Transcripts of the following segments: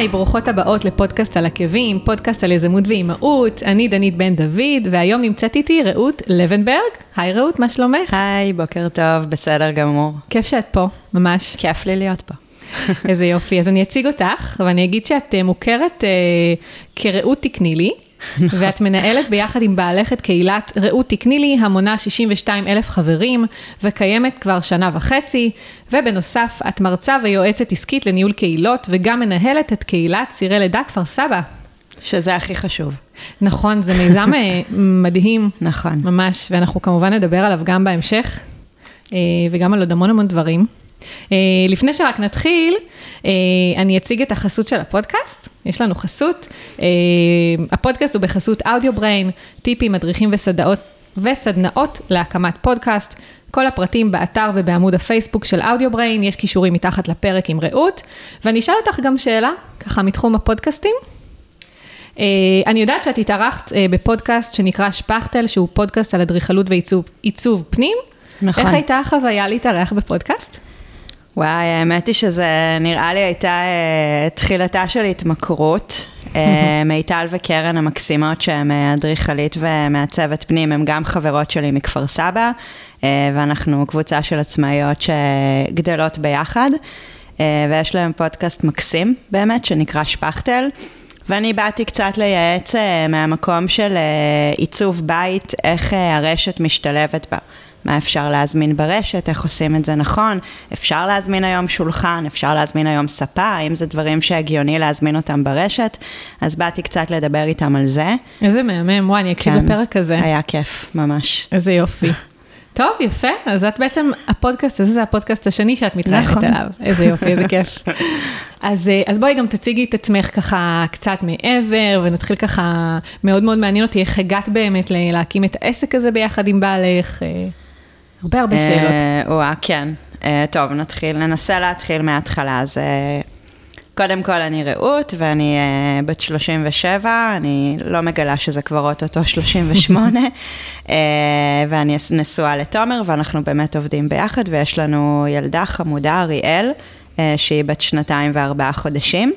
היי, ברוכות הבאות לפודקאסט על עקבים, פודקאסט על יזמות ואימהות. אני דנית בן דוד, והיום נמצאת איתי רעות לבנברג. היי רעות, מה שלומך? היי, בוקר טוב, בסדר גמור. כיף שאת פה, ממש. כיף לי להיות פה. איזה יופי. אז אני אציג אותך, ואני אגיד שאת אה, מוכרת אה, כרעות תקני לי. ואת מנהלת ביחד עם בעלך את קהילת רעות תקני לי, המונה 62 אלף חברים, וקיימת כבר שנה וחצי, ובנוסף, את מרצה ויועצת עסקית לניהול קהילות, וגם מנהלת את קהילת צירי לידה כפר סבא. שזה הכי חשוב. נכון, זה מיזם אה, מדהים. נכון. ממש, ואנחנו כמובן נדבר עליו גם בהמשך, אה, וגם על עוד המון המון דברים. אה, לפני שרק נתחיל, אה, אני אציג את החסות של הפודקאסט. יש לנו חסות. אה, הפודקאסט הוא בחסות אודיו בריין, טיפים, מדריכים וסדאות, וסדנאות להקמת פודקאסט. כל הפרטים באתר ובעמוד הפייסבוק של אודיו בריין, יש קישורים מתחת לפרק עם רעות. ואני אשאל אותך גם שאלה, ככה מתחום הפודקאסטים. אני יודעת שאת התארחת בפודקאסט שנקרא שפכטל, שהוא פודקאסט על אדריכלות ועיצוב פנים. נכון. איך הייתה החוויה להתארח בפודקאסט? וואי, האמת היא שזה נראה לי הייתה uh, תחילתה של התמכרות. Uh, מיטל וקרן המקסימות שהן אה, אדריכלית ומעצבת פנים, הן גם חברות שלי מכפר סבא, ואנחנו קבוצה של עצמאיות שגדלות ביחד, ויש להם פודקאסט מקסים באמת, שנקרא שפכטל. ואני באתי קצת לייעץ מהמקום של עיצוב בית, איך הרשת משתלבת בה. מה אפשר להזמין ברשת, איך עושים את זה נכון, אפשר להזמין היום שולחן, אפשר להזמין היום ספה, האם זה דברים שהגיוני להזמין אותם ברשת, אז באתי קצת לדבר איתם על זה. איזה מהמם, וואי, אני אקשיב כן, לפרק הזה. היה כיף, ממש. איזה יופי. טוב, יפה, אז את בעצם, הפודקאסט הזה זה הפודקאסט השני שאת מתראיינת נכון. אליו. איזה יופי, איזה כיף. אז, אה, אז בואי גם תציגי את עצמך ככה קצת מעבר, ונתחיל ככה, מאוד מאוד מעניין אותי איך הגעת באמת להקים את העסק הזה ביחד עם בעלך. אה. הרבה הרבה שאלות. וואה, כן. אה, טוב, נתחיל, ננסה להתחיל מההתחלה. אז אה, קודם כל אני רעות, ואני בת 37, אני לא מגלה שזה כבר אוטוטו 38, uh, ואני נשואה לתומר, ואנחנו באמת עובדים ביחד, ויש לנו ילדה חמודה, אריאל, שהיא בת שנתיים וארבעה חודשים.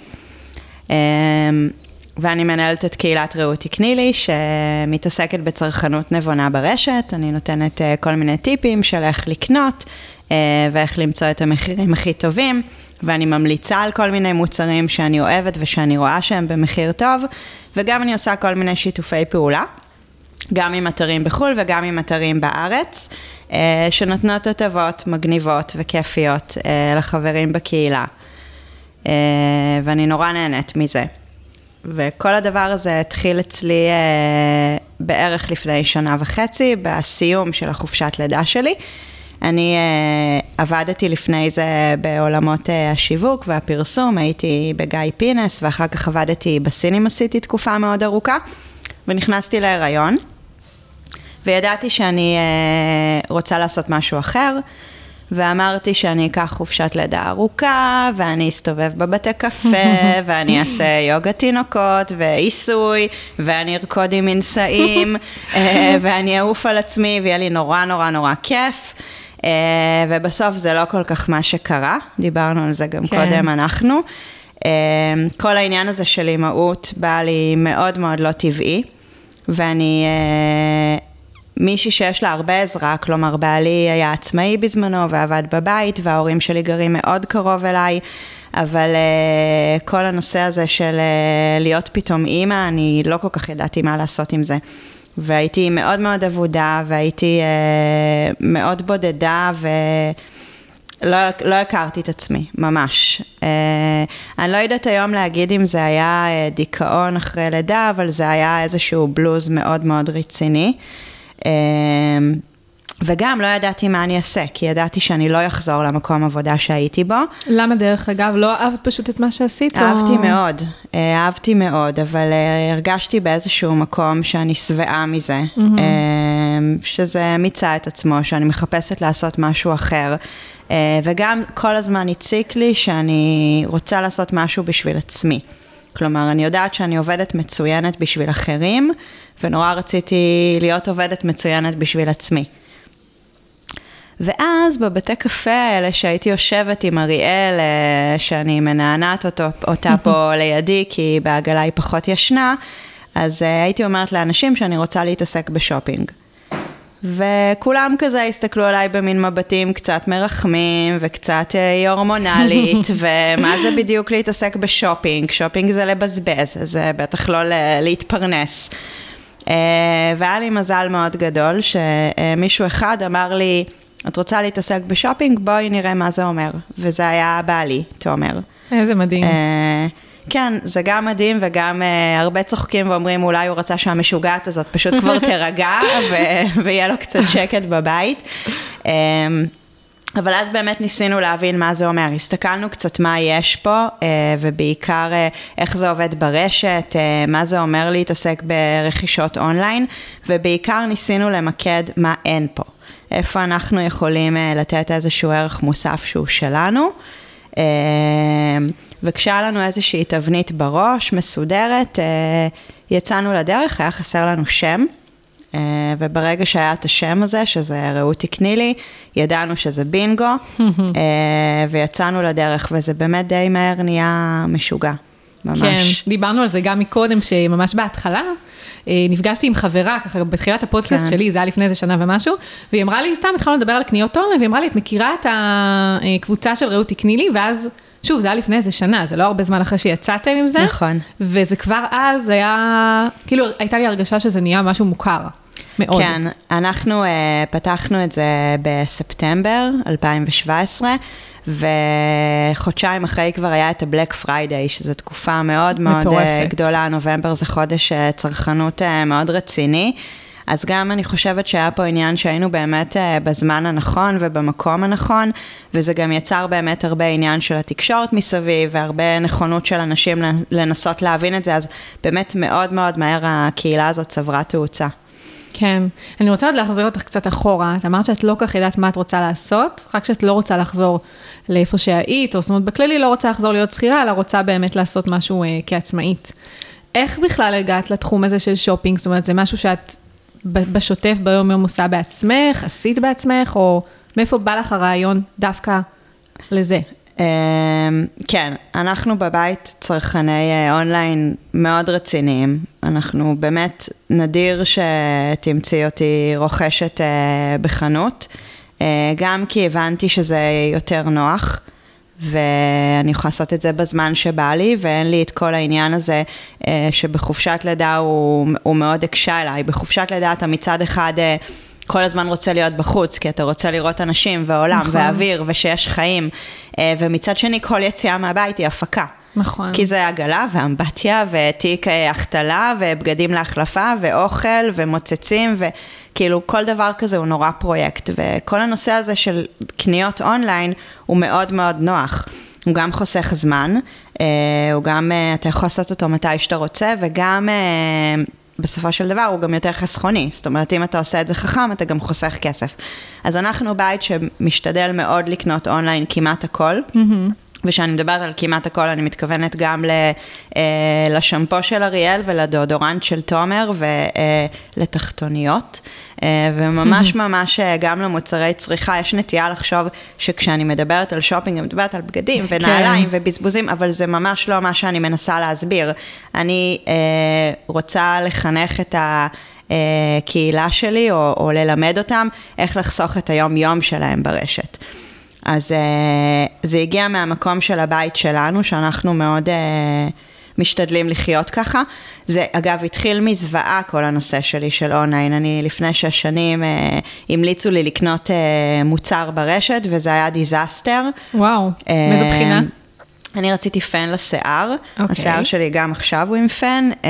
ואני מנהלת את קהילת רעות תקני לי, שמתעסקת בצרכנות נבונה ברשת. אני נותנת uh, כל מיני טיפים של איך לקנות uh, ואיך למצוא את המחירים הכי טובים, ואני ממליצה על כל מיני מוצרים שאני אוהבת ושאני רואה שהם במחיר טוב, וגם אני עושה כל מיני שיתופי פעולה. גם עם אתרים בחו"ל וגם עם אתרים בארץ, uh, שנותנות הטבות מגניבות וכיפיות לחברים בקהילה. ואני נורא נהנית מזה. וכל הדבר הזה התחיל אצלי אה, בערך לפני שנה וחצי, בסיום של החופשת לידה שלי. אני אה, עבדתי לפני זה בעולמות אה, השיווק והפרסום, הייתי בגיא פינס, ואחר כך עבדתי בסינים עשיתי תקופה מאוד ארוכה, ונכנסתי להיריון, וידעתי שאני אה, רוצה לעשות משהו אחר. ואמרתי שאני אקח חופשת לידה ארוכה, ואני אסתובב בבתי קפה, ואני אעשה יוגה תינוקות, ועיסוי, ואני ארקוד עם מנשאים, אה, ואני אעוף על עצמי, ויהיה לי נורא נורא נורא כיף. אה, ובסוף זה לא כל כך מה שקרה, דיברנו על זה גם כן. קודם אנחנו. אה, כל העניין הזה של אימהות בא לי מאוד מאוד לא טבעי, ואני מישהי שיש לה הרבה עזרה, כלומר בעלי היה עצמאי בזמנו ועבד בבית וההורים שלי גרים מאוד קרוב אליי, אבל uh, כל הנושא הזה של uh, להיות פתאום אימא, אני לא כל כך ידעתי מה לעשות עם זה. והייתי מאוד מאוד אבודה והייתי uh, מאוד בודדה ולא לא הכרתי את עצמי, ממש. Uh, אני לא יודעת היום להגיד אם זה היה uh, דיכאון אחרי לידה, אבל זה היה איזשהו בלוז מאוד מאוד רציני. אמ, וגם לא ידעתי מה אני אעשה, כי ידעתי שאני לא אחזור למקום עבודה שהייתי בו. למה דרך אגב? לא אהבת פשוט את מה שעשית? אהבתי או... מאוד, אה, אהבתי מאוד, אבל אה, הרגשתי באיזשהו מקום שאני שבעה מזה, mm-hmm. שזה מיצה את עצמו, שאני מחפשת לעשות משהו אחר. אה, וגם כל הזמן הציק לי שאני רוצה לעשות משהו בשביל עצמי. כלומר, אני יודעת שאני עובדת מצוינת בשביל אחרים, ונורא רציתי להיות עובדת מצוינת בשביל עצמי. ואז בבתי קפה האלה שהייתי יושבת עם אריאל, אה, שאני מנענעת אותו, אותה פה לידי, כי בעגלה היא פחות ישנה, אז אה, הייתי אומרת לאנשים שאני רוצה להתעסק בשופינג. וכולם כזה הסתכלו עליי במין מבטים קצת מרחמים וקצת אה, הורמונלית, ומה זה בדיוק להתעסק בשופינג? שופינג זה לבזבז, זה בטח לא להתפרנס. והיה לי מזל מאוד גדול שמישהו אחד אמר לי, את רוצה להתעסק בשופינג? בואי נראה מה זה אומר. וזה היה בעלי, תומר. איזה מדהים. אה, כן, זה גם מדהים וגם uh, הרבה צוחקים ואומרים אולי הוא רצה שהמשוגעת הזאת פשוט כבר תירגע ו- ויהיה לו קצת שקט בבית. Um, אבל אז באמת ניסינו להבין מה זה אומר, הסתכלנו קצת מה יש פה, uh, ובעיקר uh, איך זה עובד ברשת, מה זה אומר להתעסק ברכישות אונליין, ובעיקר ניסינו למקד מה אין פה. איפה אנחנו יכולים אה, לתת איזשהו ערך מוסף שהוא שלנו. אה, וכשהיה לנו איזושהי תבנית בראש, מסודרת, אה, יצאנו לדרך, היה חסר לנו שם. וברגע שהיה את השם הזה, שזה רעות תקני לי, ידענו שזה בינגו, ויצאנו לדרך, וזה באמת די מהר נהיה משוגע, ממש. כן, דיברנו על זה גם מקודם, שממש בהתחלה, אה, נפגשתי עם חברה, ככה בתחילת הפודקאסט כן. שלי, זה היה לפני איזה שנה ומשהו, והיא אמרה לי, סתם התחלנו לדבר על קניות אונליין, והיא אמרה לי, את מכירה את הקבוצה של רעות תקני לי, ואז... שוב, זה היה לפני איזה שנה, זה לא הרבה זמן אחרי שיצאתם עם זה. נכון. וזה כבר אז היה, כאילו, הייתה לי הרגשה שזה נהיה משהו מוכר. מאוד. כן, אנחנו אה, פתחנו את זה בספטמבר 2017, וחודשיים אחרי כבר היה את ה Black Friday, שזו תקופה מאוד מאוד מטורפת. מאוד גדולה, נובמבר זה חודש אה, צרכנות אה, מאוד רציני. אז גם אני חושבת שהיה פה עניין שהיינו באמת אה, בזמן הנכון ובמקום הנכון, וזה גם יצר באמת הרבה עניין של התקשורת מסביב, והרבה נכונות של אנשים לנסות להבין את זה, אז באמת מאוד מאוד מהר הקהילה הזאת צברה תאוצה. כן. אני רוצה עוד להחזיר אותך קצת אחורה. את אמרת שאת לא כך יודעת מה את רוצה לעשות, רק שאת לא רוצה לחזור לאיפה שהיית, או זאת אומרת, בכללי לא רוצה לחזור להיות שכירה, אלא רוצה באמת לעשות משהו אה, כעצמאית. איך בכלל הגעת לתחום הזה של שופינג? זאת אומרת, זה משהו שאת בשוטף ביום-יום עושה בעצמך, עשית בעצמך, או מאיפה בא לך הרעיון דווקא לזה? אמ, כן, אנחנו בבית צרכני אה, אונליין מאוד רציניים. אנחנו באמת, נדיר שתמצאי אותי רוכשת אה, בחנות, אה, גם כי הבנתי שזה יותר נוח. ואני יכולה לעשות את זה בזמן שבא לי, ואין לי את כל העניין הזה שבחופשת לידה הוא, הוא מאוד הקשה אליי. בחופשת לידה אתה מצד אחד כל הזמן רוצה להיות בחוץ, כי אתה רוצה לראות אנשים ועולם נכון. ואוויר ושיש חיים, אה, ומצד שני כל יציאה מהבית היא הפקה. נכון. כי זה עגלה ואמבטיה ותיק אה, החתלה ובגדים להחלפה ואוכל ומוצצים וכאילו כל דבר כזה הוא נורא פרויקט וכל הנושא הזה של קניות אונליין הוא מאוד מאוד נוח. הוא גם חוסך זמן, אה, הוא גם, אתה יכול לעשות אותו מתי שאתה רוצה וגם בסופו של דבר הוא גם יותר חסכוני, זאת אומרת אם אתה עושה את זה חכם אתה גם חוסך כסף. אז אנחנו בית שמשתדל מאוד לקנות אונליין כמעט הכל. Mm-hmm. וכשאני מדברת על כמעט הכל, אני מתכוונת גם אה, לשמפו של אריאל ולדאודורנט של תומר ולתחתוניות. אה, וממש ממש אה, גם למוצרי צריכה, יש נטייה לחשוב שכשאני מדברת על שופינג, אני מדברת על בגדים. ונעליים כן. ובזבוזים, אבל זה ממש לא מה שאני מנסה להסביר. אני רוצה לחנך את ה... קהילה שלי, או, או ללמד אותם איך לחסוך את היום-יום שלהם ברשת. אז אה, זה הגיע מהמקום של הבית שלנו, שאנחנו מאוד אה, משתדלים לחיות ככה. זה אגב התחיל מזוועה כל הנושא שלי של אונליין. אני לפני שש שנים אה, המליצו לי לקנות אה, מוצר ברשת, וזה היה disaster. וואו, אה, מאיזה בחינה? אני רציתי פן לשיער, okay. אוקיי. השיער שלי גם עכשיו הוא עם פן, uh,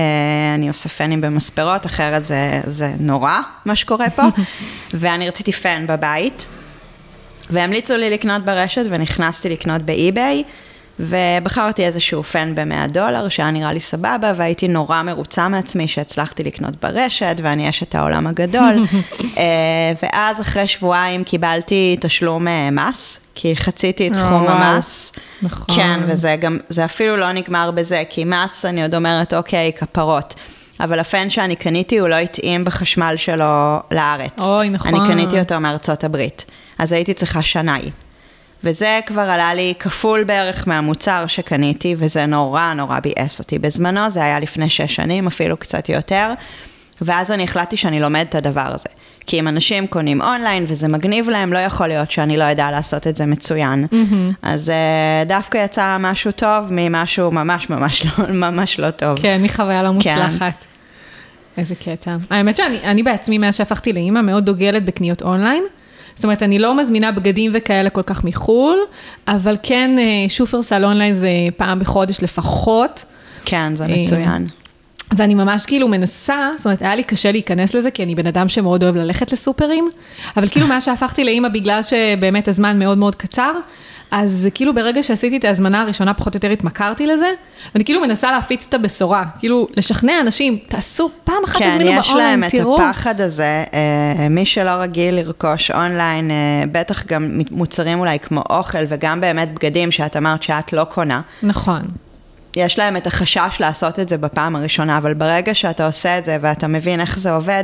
אני עושה פנים במספרות, אחרת זה, זה נורא מה שקורה פה, ואני רציתי פן בבית. והמליצו לי לקנות ברשת ונכנסתי לקנות באי-ביי, ובחרתי איזשהו פן ב-100 דולר, שהיה נראה לי סבבה, והייתי נורא מרוצה מעצמי שהצלחתי לקנות ברשת, ואני אשת העולם הגדול. אה, ואז אחרי שבועיים קיבלתי תשלום אה, מס, כי חציתי את סכום המס. נכון. כן, וזה גם, זה אפילו לא נגמר בזה, כי מס, אני עוד אומרת, אוקיי, כפרות. אבל הפן שאני קניתי, הוא לא התאים בחשמל שלו לארץ. אוי, נכון. אני קניתי אותו מארצות הברית. אז הייתי צריכה שנאי. וזה כבר עלה לי כפול בערך מהמוצר שקניתי, וזה נורא נורא ביאס אותי. בזמנו זה היה לפני שש שנים, אפילו קצת יותר, ואז אני החלטתי שאני לומדת את הדבר הזה. כי אם אנשים קונים אונליין וזה מגניב להם, לא יכול להיות שאני לא אדע לעשות את זה מצוין. Mm-hmm. אז uh, דווקא יצא משהו טוב ממשהו ממש ממש לא, ממש לא טוב. כן, מחוויה לא מוצלחת. כן. איזה קטע. האמת שאני בעצמי, מאז שהפכתי לאימא, מאוד דוגלת בקניות אונליין. זאת אומרת, אני לא מזמינה בגדים וכאלה כל כך מחו"ל, אבל כן, אה, שופרסל אונליין זה פעם בחודש לפחות. כן, זה מצוין. ואני ממש כאילו מנסה, זאת אומרת, היה לי קשה להיכנס לזה, כי אני בן אדם שמאוד אוהב ללכת לסופרים, אבל כאילו מאז שהפכתי לאימא בגלל שבאמת הזמן מאוד מאוד קצר, אז כאילו ברגע שעשיתי את ההזמנה הראשונה, פחות או יותר התמכרתי לזה, ואני כאילו מנסה להפיץ את הבשורה, כאילו לשכנע אנשים, תעשו פעם אחת, תזמינו באונליין, תראו. כן, יש להם את הפחד הזה, אה, מי שלא רגיל לרכוש אונליין, אה, בטח גם מוצרים אולי כמו אוכל, וגם באמת בגדים שאת אמרת שאת לא קונה. נכון. יש להם את החשש לעשות את זה בפעם הראשונה, אבל ברגע שאתה עושה את זה ואתה מבין איך זה עובד,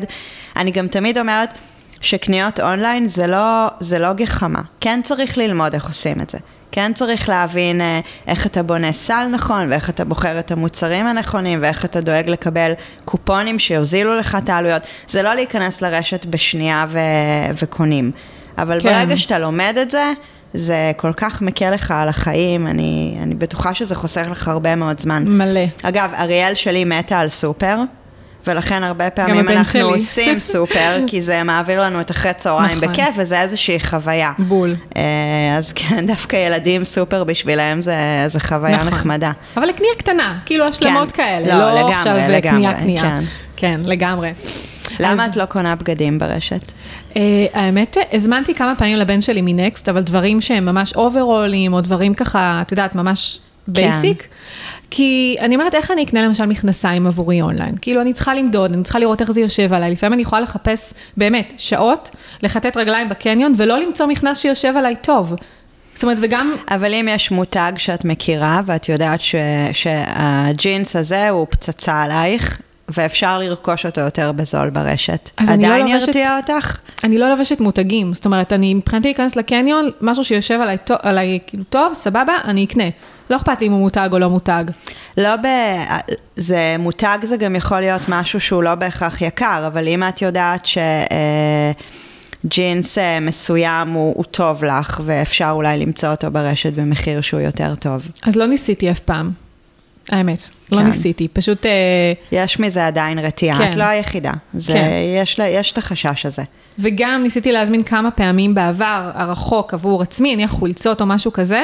אני גם תמיד אומרת שקניות אונליין זה לא, זה לא גחמה. כן צריך ללמוד איך עושים את זה. כן צריך להבין אה, איך אתה בונה סל נכון, ואיך אתה בוחר את המוצרים הנכונים, ואיך אתה דואג לקבל קופונים שיוזילו לך את העלויות. זה לא להיכנס לרשת בשנייה ו- וקונים. אבל כן. ברגע שאתה לומד את זה, זה כל כך מקל לך על החיים, אני, אני בטוחה שזה חוסך לך הרבה מאוד זמן. מלא. אגב, אריאל שלי מתה על סופר. ולכן הרבה פעמים אנחנו שלי. עושים סופר, כי זה מעביר לנו את אחרי צהריים נכון. בכיף, וזה איזושהי חוויה. בול. אה, אז כן, דווקא ילדים סופר בשבילם זה, זה חוויה נכון. נחמדה. אבל לקנייה קטנה, כאילו השלמות כן. כאלה, לא, לא לגמרי, עכשיו לגמרי, קנייה קנייה. כן. כן, לגמרי. למה אז... את לא קונה בגדים ברשת? Uh, האמת, הזמנתי כמה פעמים לבן שלי מ Next, אבל דברים שהם ממש overallים, או דברים ככה, את יודעת, ממש basic. כן. כי אני אומרת, איך אני אקנה למשל מכנסיים עבורי אונליין? כאילו, אני צריכה למדוד, אני צריכה לראות איך זה יושב עליי. לפעמים אני יכולה לחפש, באמת, שעות, לחטט רגליים בקניון, ולא למצוא מכנס שיושב עליי טוב. זאת אומרת, וגם... אבל אם יש מותג שאת מכירה, ואת יודעת ש, שהג'ינס הזה הוא פצצה עלייך, ואפשר לרכוש אותו יותר בזול ברשת. אז עדיין אני לא לובשת, ירתיע אותך? אני לא לובשת מותגים, זאת אומרת, אני מבחינתי להיכנס לקניון, משהו שיושב עליי, עליי כאילו טוב, סבבה, אני אקנה. לא אכפת לי אם הוא מותג או לא מותג. לא ב... זה מותג זה גם יכול להיות משהו שהוא לא בהכרח יקר, אבל אם את יודעת ש... אה, ג'ינס אה, מסוים הוא, הוא טוב לך, ואפשר אולי למצוא אותו ברשת במחיר שהוא יותר טוב. אז לא ניסיתי אף פעם, האמת. לא כן. לא ניסיתי, פשוט... אה, יש מזה עדיין רתיעה, כן. את לא היחידה. זה, כן. יש, יש את החשש הזה. וגם ניסיתי להזמין כמה פעמים בעבר, הרחוק עבור עצמי, נניח חולצות או משהו כזה,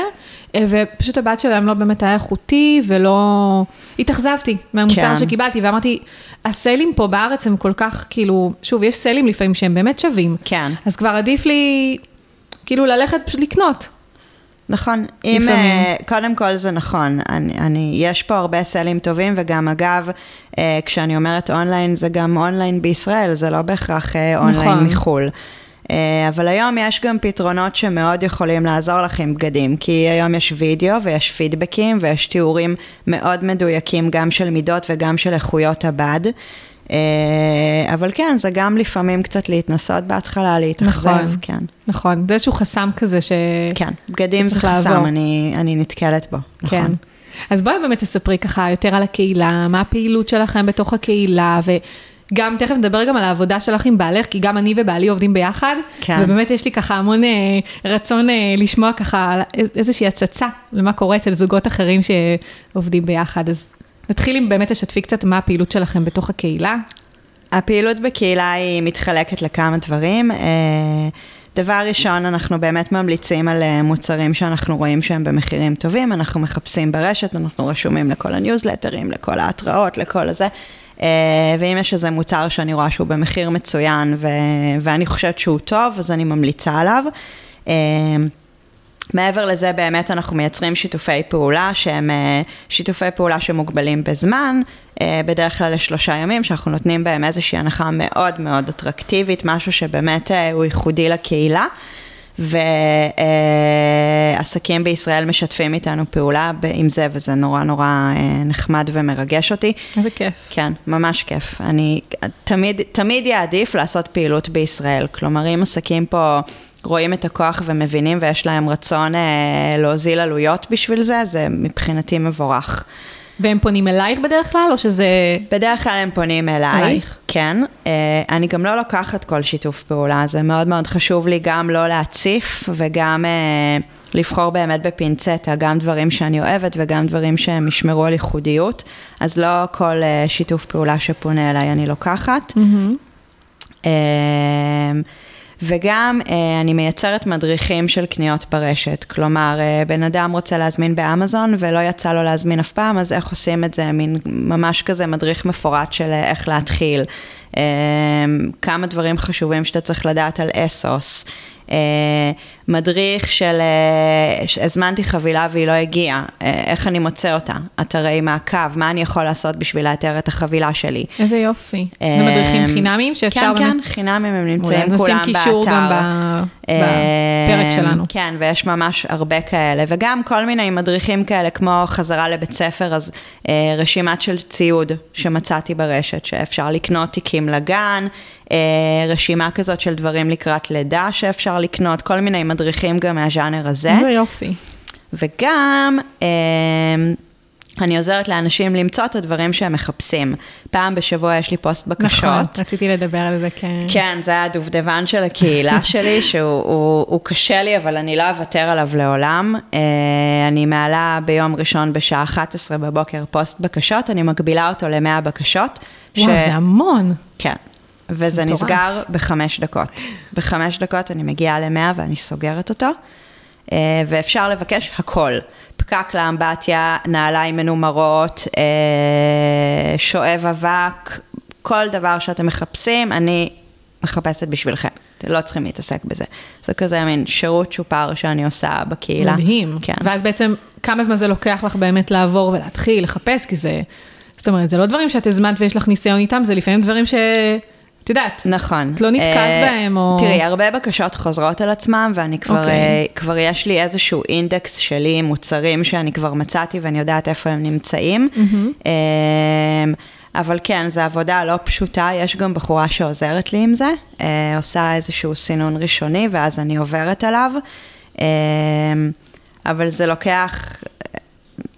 אה, ופשוט הבת שלהם לא באמת היה איכותי, ולא... התאכזבתי מהמוצר כן. שקיבלתי, ואמרתי, ה saleים פה בארץ הם כל כך, כאילו, שוב, יש saleים לפעמים שהם באמת שווים. כן. אז כבר עדיף לי, כאילו, ללכת פשוט לקנות. נכון, אם, uh, קודם כל זה נכון, אני, אני, יש פה הרבה saleים טובים, וגם אגב, uh, כשאני אומרת אונליין, זה גם אונליין בישראל, זה לא בהכרח uh, online נכון. מחו"ל. אבל היום יש גם פתרונות שמאוד יכולים לעזור לך עם בגדים, כי היום יש וידאו ויש feedbackים ויש תיאורים מאוד מדויקים גם של מידות וגם של איכויות הבד. אה, אבל כן, זה גם לפעמים קצת להתנסות בהתחלה, להתאכזב, נכון, כן. נכון, זה איזשהו חסם כזה ש... כן, בגדים זה חסם, אני, אני נתקלת בו, נכון. כן. אז בואי באמת תספרי ככה יותר על הקהילה, מה הפעילות שלכם בתוך הקהילה, וגם תכף נדבר גם על העבודה שלך עם בעלך, כי גם אני ובעלי עובדים ביחד, כן. ובאמת יש לי ככה המון אה, רצון אה, לשמוע ככה איזושהי הצצה למה קורה אצל זוגות אחרים שעובדים ביחד, אז נתחיל עם באמת לשתפי קצת מה הפעילות שלכם בתוך הקהילה. הפעילות בקהילה היא מתחלקת לכמה דברים. אה, דבר ראשון, אנחנו באמת ממליצים על אה, מוצרים שאנחנו רואים שהם במחירים טובים, אנחנו מחפשים ברשת, אנחנו רשומים לכל הניוזלטרים, לכל ההתראות, לכל הזה. אה, ואם יש איזה מוצר שאני רואה שהוא במחיר מצוין ו- ואני חושבת שהוא טוב, אז אני ממליצה עליו. מעבר לזה, באמת אנחנו מייצרים שיתופי פעולה שהם אה, שיתופי פעולה שמוגבלים בזמן, אה, בדרך כלל לשלושה ימים, שאנחנו נותנים בהם איזושהי הנחה מאוד מאוד אטרקטיבית, משהו שבאמת אה, הוא ייחודי לקהילה. ועסקים בישראל משתפים איתנו פעולה עם זה, וזה נורא נורא נחמד ומרגש אותי. איזה כיף. כן, ממש כיף. אני תמיד, תמיד יעדיף לעשות פעילות בישראל. כלומר, אם עסקים פה רואים את הכוח ומבינים ויש להם רצון אה, להוזיל עלויות בשביל זה, זה מבחינתי מבורך. והם פונים אלייך בדרך כלל, או שזה... בדרך כלל הם פונים אליי, אלייך. כן. אה, אני גם לא לוקחת כל שיתוף פעולה, זה מאוד מאוד חשוב לי גם לא להציף וגם אה, לבחור באמת בפינצטה, גם דברים שאני אוהבת וגם דברים שהם ישמרו על ייחודיות, אז לא כל אה, שיתוף פעולה שפונה אליי אני לוקחת. אה, וגם אה, אני מייצרת מדריכים של קניות ברשת. כלומר, אה, בן אדם רוצה להזמין באמזון ולא יצא לו להזמין אף פעם, אז איך עושים את זה? מין ממש כזה מדריך מפורט של אה, איך להתחיל. כמה דברים חשובים שאתה צריך לדעת על אסוס. מדריך של אה, הזמנתי חבילה והיא לא הגיעה, אה, איך אני מוצא אותה, אתרי מעקב, מה אני יכול לעשות בשביל לאתר את החבילה שלי. איזה יופי. זה אה, מדריכים חינמים שאפשר כן. כן, חינמים הם נמצאים נשים כולם באתר. קישור גם בפרק שלנו. כן, ויש ממש הרבה כאלה, וגם כל מיני מדריכים כאלה, כמו חזרה לבית ספר, אז רשימת של ציוד שמצאתי ברשת, שאפשר לקנות תיקים לגן, רשימה כזאת של דברים לקראת לידה שאפשר לקנות, כל מיני מדריכים גם מהז'אנר הזה. איזה יופי. וגם אה, אני עוזרת לאנשים למצוא את הדברים שהם מחפשים. פעם בשבוע יש לי פוסט בקשות. נכון, רציתי לדבר על זה, כן. כן, זה הדובדבן של הקהילה שלי, שהוא הוא, הוא קשה לי, אבל אני לא אוותר עליו לעולם. אה, אני מעלה ביום ראשון בשעה 11 בבוקר פוסט בקשות, אני מגבילה אותו ל-100 בקשות. וואו, זה המון. כן. וזה מטורף. נסגר בחמש דקות. בחמש דקות אני מגיעה ל-100 ואני סוגרת אותו, אה, ואפשר לבקש הכל. פקק לאמבטיה, נעליים מנומרות, אה, שואב אבק, כל דבר שאתם מחפשים, אני מחפשת בשבילכם. אתם לא צריכים להתעסק בזה. זה כזה מין שירות צ'ופר שאני עושה בקהילה. מדהים. כן. ואז בעצם, כמה זמן זה לוקח לך באמת לעבור ולהתחיל, לחפש, כי זה... זאת אומרת, זה לא דברים שאת הזמנת ויש לך ניסיון איתם, זה לפעמים דברים ש... את יודעת, נכון. את לא נתקלת אה, בהם, או... תראי, הרבה בקשות חוזרות על עצמם, ואני כבר, אוקיי. אה, כבר יש לי איזשהו אינדקס שלי עם מוצרים שאני כבר מצאתי ואני יודעת איפה הם נמצאים. אה, אבל כן, זו עבודה לא פשוטה, יש גם בחורה שעוזרת לי עם זה, אה, עושה איזשהו סינון ראשוני, ואז אני עוברת עליו. אה, אבל זה לוקח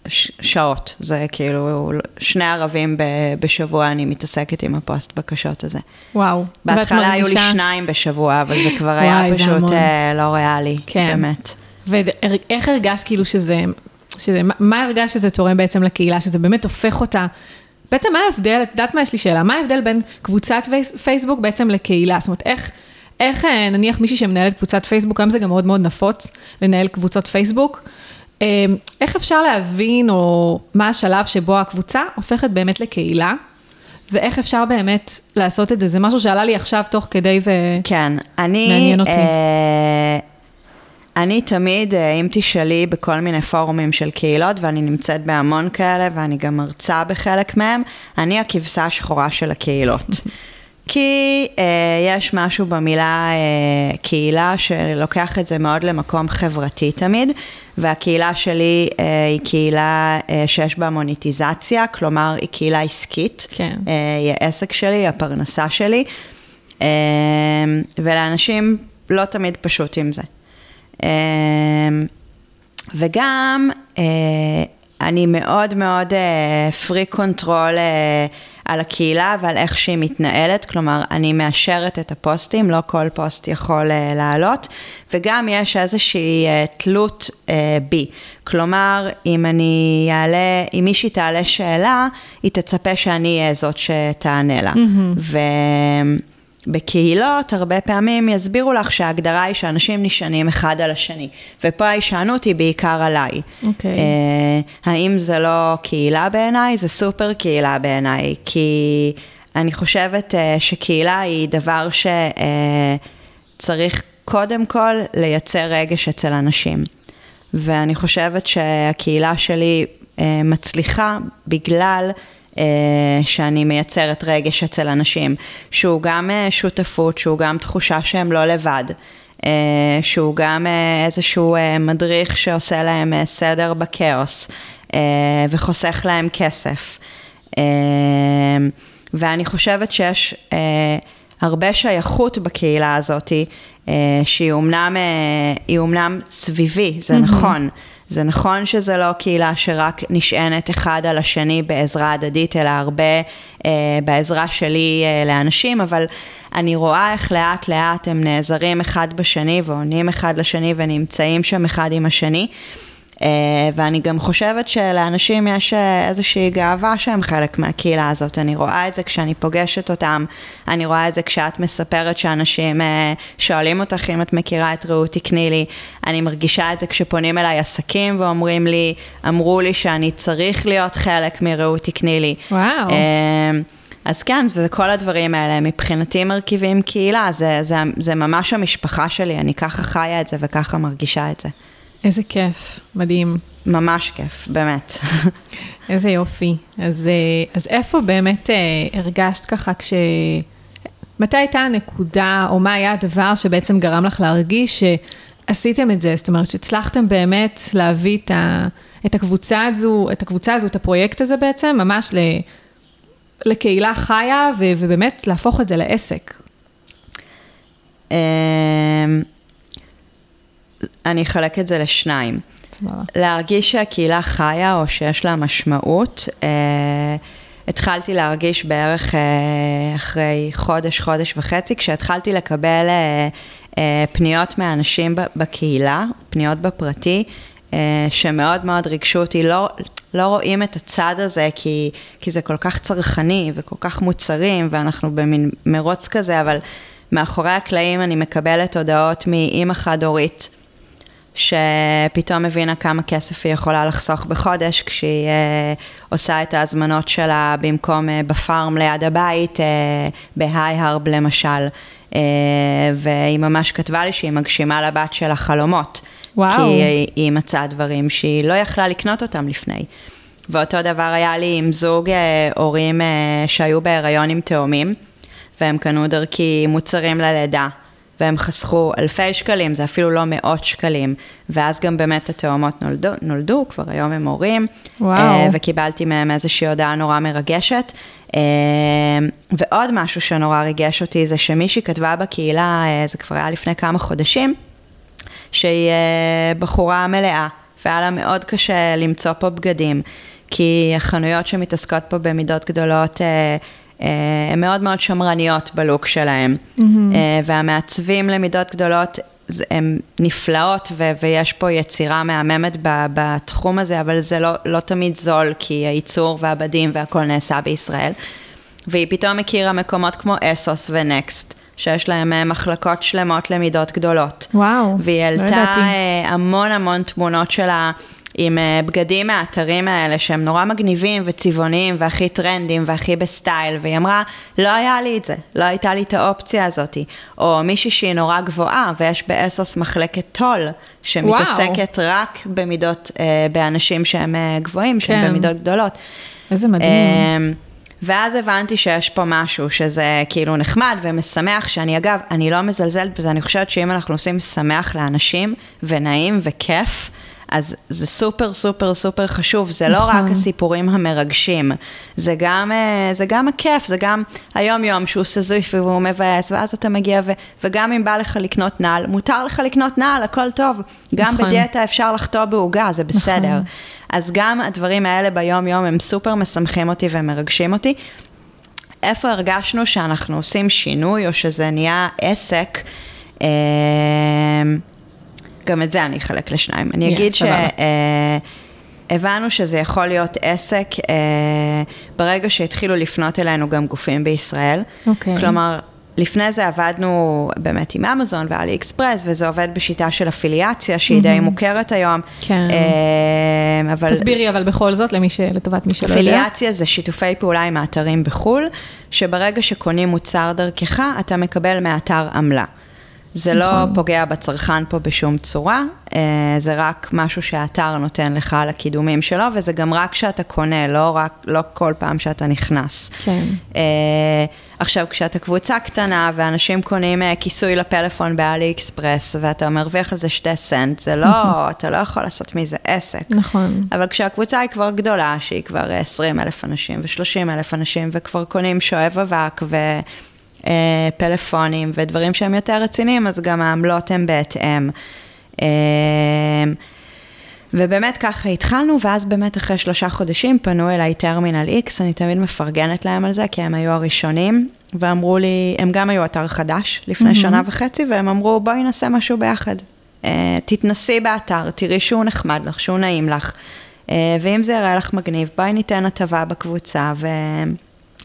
ש- שעות, זה כאילו שני ערבים ב- בשבוע אני מתעסקת עם הפוסט בקשות הזה. וואו. בהתחלה היו לי שניים בשבוע, אבל זה כבר וואי, היה פשוט. אה, לא ריאלי, כן. באמת. ואיך הרגשת כאילו שזה, שזה, מה- הרגשת שזה תורם בעצם לקהילה, שזה באמת הופך אותה, בעצם מה ההבדל, את יודעת מה יש לי שאלה, מה ההבדל בין קבוצת פייס, פייסבוק בעצם לקהילה? זאת אומרת, איך, איך אה, נניח מישהי שמנהלת קבוצת פייסבוק, היום זה גם מאוד מאוד נפוץ לנהל קבוצות פייסבוק, איך אפשר להבין, או מה השלב שבו הקבוצה הופכת באמת לקהילה, ואיך אפשר באמת לעשות את זה? זה משהו שעלה לי עכשיו תוך כדי ו... כן, אני... מעניין אותי. אה, אני תמיד, אה, אם תשאלי בכל מיני פורומים של קהילות, ואני נמצאת בהמון כאלה, ואני גם מרצה בחלק מהם, אני הכבשה השחורה של הקהילות. כי אה, יש משהו במילה אה, קהילה שלוקח את זה מאוד למקום חברתי תמיד, והקהילה שלי אה, היא קהילה אה, שיש בה מוניטיזציה, כלומר היא קהילה עסקית, כן. אה, היא העסק שלי, הפרנסה שלי, אה, ולאנשים לא תמיד פשוט עם זה. אה, וגם אה, אני מאוד מאוד free control על הקהילה ועל איך שהיא מתנהלת, כלומר, אני מאשרת את הפוסטים, לא כל פוסט יכול אה, לעלות, וגם יש איזושהי אה, תלות אה, בי. כלומר, אם אני אעלה, אם מישהי תעלה שאלה, היא תצפה שאני אהיה זאת שתענה לה. ו... בקהילות, הרבה פעמים יסבירו לך שההגדרה היא שאנשים נשענים אחד על השני, ופה ההישענות היא בעיקר עליי. אוקיי. אה, האם זה לא קהילה בעיניי? זה סופר קהילה בעיניי, כי אני חושבת אה, שקהילה היא דבר שצריך קודם כל לייצר רגש אצל אנשים. ואני חושבת שהקהילה שלי אה, מצליחה בגלל אה, שאני מייצרת רגש אצל אנשים, שהוא גם אה, שותפות, שהוא גם תחושה שהם לא לבד. אה, שהוא גם אה, איזשהו אה, מדריך שעושה להם אה, סדר בכאוס, אה, וחוסך להם כסף. אה, ואני חושבת שיש אה, הרבה שייכות בקהילה הזאת, אה, שהיא אומנם, אה, אומנם סביבי, זה. נכון. זה נכון שזה לא קהילה שרק נשענת אחד על השני בעזרה הדדית, אלא הרבה אה, בעזרה שלי אה, לאנשים, אבל אני רואה איך לאט לאט הם נעזרים אחד בשני ועונים אחד לשני ונמצאים שם אחד עם השני. אה, ואני גם חושבת שלאנשים יש אה, איזושהי גאווה שהם חלק מהקהילה הזאת. אני רואה את זה כשאני פוגשת אותם, אני רואה את זה כשאת מספרת שאנשים אה, שואלים אותך אם את מכירה את רעות תקני לי. אני מרגישה את זה כשפונים אליי עסקים ואומרים לי, אמרו לי שאני צריך להיות חלק מרעות תקני לי. וואו. אז כן, וכל הדברים האלה מבחינתי מרכיבים קהילה, זה, זה, זה ממש המשפחה שלי, אני ככה חיה את זה וככה מרגישה את זה. איזה כיף, מדהים. ממש כיף, באמת. איזה יופי. אז, אז איפה באמת הרגשת ככה כש... מתי הייתה הנקודה, או מה היה הדבר שבעצם גרם לך להרגיש שעשיתם את זה? זאת אומרת, שהצלחתם באמת להביא את, ה, את הקבוצה הזו, את הקבוצה הזו, את הפרויקט הזה בעצם, ממש ל, לקהילה חיה, ו, ובאמת להפוך את זה לעסק. אני אחלק את זה לשניים. להרגיש שהקהילה חיה או שיש לה משמעות. אה, התחלתי להרגיש בערך אה, אחרי חודש, חודש וחצי, כשהתחלתי לקבל אה, אה, פניות מאנשים בקהילה, פניות בפרטי, אה, שמאוד מאוד ריגשו אותי. לא, לא רואים את הצד הזה כי, כי זה כל כך צרכני וכל כך מוצרים, ואנחנו במין מרוץ כזה, אבל מאחורי הקלעים אני מקבלת הודעות מאימא חד-הורית. שפתאום הבינה כמה כסף היא יכולה לחסוך בחודש כשהיא אה, עושה את ההזמנות שלה במקום אה, בפארם ליד הבית, אה, בהיי-הרב למשל. אה, והיא ממש כתבה לי שהיא מגשימה לבת שלה חלומות. וואו. כי היא, היא מצאה דברים שהיא לא יכלה לקנות אותם לפני. ואותו דבר היה לי עם זוג אה, הורים אה, שהיו בהיריון עם תאומים, והם קנו דרכי מוצרים ללידה. והם חסכו אלפי שקלים, זה אפילו לא מאות שקלים, ואז גם באמת התאומות נולדו, נולדו כבר היום הם הורים, וואו. וקיבלתי מהם איזושהי הודעה נורא מרגשת. ועוד משהו שנורא ריגש אותי זה שמישהי כתבה בקהילה, זה כבר היה לפני כמה חודשים, שהיא בחורה מלאה, והיה לה מאוד קשה למצוא פה בגדים, כי החנויות שמתעסקות פה במידות גדולות, הן מאוד מאוד שמרניות בלוק שלהם, mm-hmm. והמעצבים למידות גדולות הן נפלאות ו- ויש פה יצירה מהממת ב- בתחום הזה, אבל זה לא, לא תמיד זול, כי הייצור והבדים והכל נעשה בישראל. והיא פתאום הכירה מקומות כמו ASOS ו Next, שיש להם אה, מחלקות שלמות למידות גדולות. וואו, והיא העלתה לא המון המון תמונות שלה. עם אה, בגדים מהאתרים האלה שהם נורא מגניבים וצבעוניים והכי טרנדים והכי ב style, והיא אמרה, לא היה לי את זה, לא הייתה לי את האופציה הזאת. או מישהי שהיא נורא גבוהה, ויש ב ASOS מחלקת tall, שמתעסקת וואו. רק במידות, אה, באנשים שהם אה, גבוהים, שהם כן. במידות גדולות. איזה מדהים. אה, ואז הבנתי שיש פה משהו שזה כאילו נחמד ומשמח, שאני אגב, אני לא מזלזלת בזה, אני חושבת שאם אנחנו עושים שמח לאנשים, ונעים וכיף, אז זה סופר סופר סופר חשוב, זה נכון. לא רק נכון. הסיפורים המרגשים, זה גם, אה, זה גם הכיף, זה גם היום-יום שהוא סזיף והוא מבאס, ואז אתה מגיע, ו, וגם אם בא לך לקנות נעל, מותר לך לקנות נעל, הכל טוב. גם נכון. בדיאטה אפשר לחטוא בעוגה, זה בסדר. נכון. אז גם הדברים האלה ביום-יום הם סופר משמחים אותי ומרגשים אותי. איפה הרגשנו שאנחנו עושים שינוי, או שזה נהיה עסק? גם את זה אני אחלק לשניים. אני אגיד yeah, שהבנו שזה יכול להיות עסק אה, ברגע שהתחילו לפנות אלינו גם גופים בישראל. אוקיי. Okay. כלומר, לפני זה עבדנו באמת עם אמזון ואלי אקספרס, וזה עובד בשיטה של אפיליאציה, שהיא mm-hmm. די מוכרת היום. כן. אה, אבל... תסבירי אבל בכל זאת, למי ש... לטובת מי שלא יודע. אפיליאציה זה שיתופי פעולה עם האתרים בחו"ל, שברגע שקונים מוצר דרכך, אתה מקבל מאתר עמלה. זה לא נכון. פוגע בצרכן פה בשום צורה, אה, זה רק משהו שהאתר נותן לך על הקידומים שלו, וזה גם רק כשאתה קונה, לא, רק, לא כל פעם שאתה נכנס. כן. אה, עכשיו, כשאתה קבוצה קטנה ואנשים קונים אה, כיסוי לפלאפון באלי אקספרס, ואתה מרוויח על זה שתי סנט, זה לא, אתה לא יכול לעשות מזה עסק. נכון. אבל כשהקבוצה היא כבר גדולה, שהיא כבר 20 אלף אנשים ו-30 אלף אנשים, וכבר קונים שואב אבק ופלאפונים ודברים שהם יותר רציניים, אז גם העמלות הן בהתאם. אה, ובאמת ככה התחלנו, ואז באמת אחרי שלושה חודשים פנו אליי טרמינל X, אני תמיד מפרגנת להם על זה, כי הם היו הראשונים, ואמרו לי, הם גם היו אתר חדש לפני מהמם. שנה וחצי, והם אמרו, בואי נעשה משהו ביחד. Uh, תתנסי באתר, תראי שהוא נחמד לך, שהוא נעים לך, uh, ואם זה יראה לך מגניב, בואי ניתן הטבה בקבוצה, ו...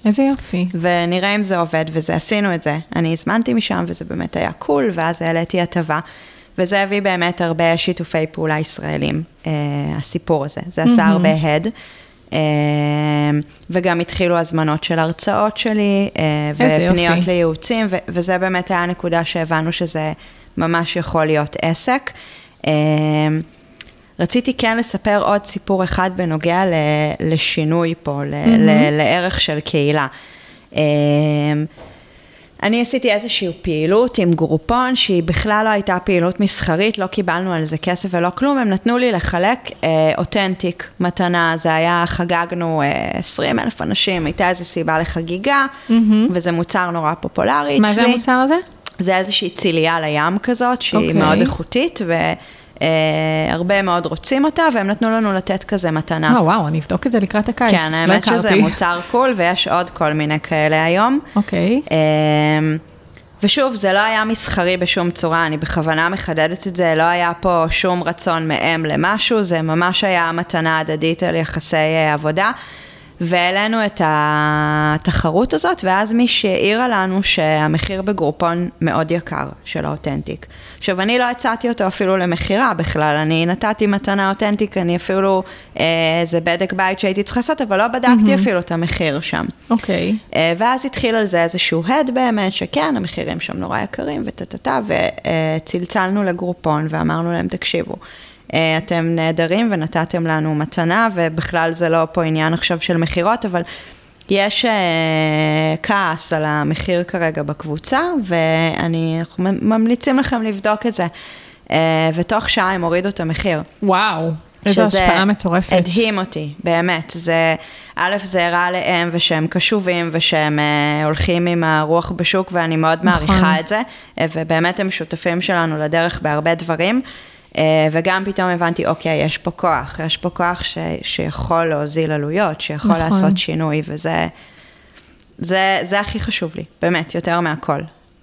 איזה יופי. ונראה אם זה עובד, וזה, עשינו את זה. אני הזמנתי משם, וזה באמת היה קול, ואז העליתי הטבה. וזה הביא באמת הרבה שיתופי פעולה ישראלים, אה, הסיפור הזה. זה עשה מהמם. הרבה הד. אה, וגם התחילו הזמנות של הרצאות שלי, אה, ופניות יופי. לייעוצים, ו- וזה באמת היה הנקודה שהבנו שזה ממש יכול להיות עסק. אה, רציתי כן לספר עוד סיפור אחד בנוגע ל- לשינוי פה, ל- ל- לערך של קהילה. אה, אני עשיתי איזושהי פעילות עם גרופון שהיא בכלל לא הייתה פעילות מסחרית, לא קיבלנו על זה כסף ולא כלום, הם נתנו לי לחלק אה, אותנטיק, מתנה, זה היה, חגגנו אה, 20 אלף אנשים, הייתה איזו סיבה לחגיגה, וזה מוצר נורא פופולרי אצלי. מה זה המוצר הזה? זה איזושהי צילייה לים כזאת, שהיא אוקיי. מאוד איכותית, והרבה מאוד רוצים אותה, והם נתנו לנו לתת כזה מתנה. אה, וואו, אני אבדוק את זה לקראת הקיץ. כן, לא האמת שזה הכרתי. מוצר קול, ויש עוד כל מיני כאלה היום. אוקיי. אמ, ושוב, זה לא היה מסחרי בשום צורה, אני בכוונה מחדדת את זה, לא היה פה שום רצון מהם למשהו, זה ממש היה מתנה הדדית על יחסי אה, עבודה. והעלינו את התחרות הזאת, ואז מישהי העירה לנו שהמחיר בגרופון מאוד יקר של האותנטיק. עכשיו, אני לא הצעתי אותו אפילו למכירה בכלל, אני נתתי מתנה אותנטיק, אני אפילו, אה, זה בדק בית שהייתי צריכה לעשות, אבל לא בדקתי אפילו את המחיר שם. אוקיי. אה, ואז התחיל על זה איזשהו הד באמת, שכן, המחירים שם נורא יקרים וטה-טה-טה, וצלצלנו לגרופון ואמרנו להם, תקשיבו, אה, אתם נהדרים ונתתם לנו מתנה, ובכלל זה לא פה עניין עכשיו של מכירות, אבל יש אה, כעס על המחיר כרגע בקבוצה, ואני, ממליצים לכם לבדוק את זה. אה, ותוך שעה הם הורידו את המחיר. וואו, איזו שזה השפעה מטורפת. הדהים אותי, באמת. זה, א', זה הראה להם ושהם קשובים ושהם אה, הולכים עם הרוח בשוק ואני מאוד נכון. מעריכה את זה. אה, ובאמת הם שותפים שלנו לדרך בהרבה דברים. אה, וגם פתאום הבנתי, אוקיי, יש פה כוח, יש פה כוח ש, שיכול להוזיל עלויות, שיכול נכון. לעשות שינוי, וזה זה, זה הכי חשוב לי, באמת, יותר מהכל,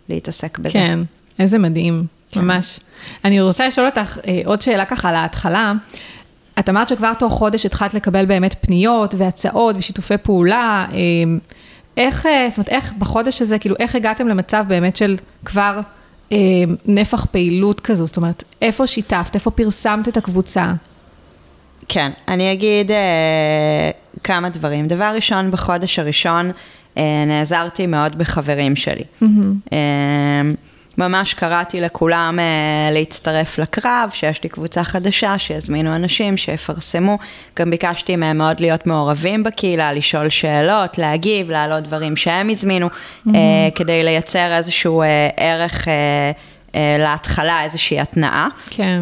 להתעסק בזה. כן, איזה מדהים, ממש. אני רוצה לשאול אותך אה, עוד שאלה ככה על ההתחלה. את אמרת שכבר תוך חודש התחלת לקבל באמת פניות והצעות ושיתופי פעולה. אה, איך, אה, זאת אומרת, איך בחודש הזה, כאילו, איך הגעתם למצב באמת של כבר נפח פעילות כזו? זאת אומרת, איפה שיתפת, איפה פרסמת את הקבוצה? כן, אני אגיד אה, כמה דברים. דבר ראשון, בחודש הראשון אה, נעזרתי מאוד בחברים שלי. אה, ממש קראתי לכולם אה, להצטרף לקרב, שיש לי קבוצה חדשה, שיזמינו אנשים, שיפרסמו. גם ביקשתי מהם מאוד להיות מעורבים בקהילה, לשאול שאלות, להגיב, להעלות דברים שהם הזמינו, אה, כדי לייצר איזשהו אה, ערך אה, אה, להתחלה, איזושהי התנעה. כן.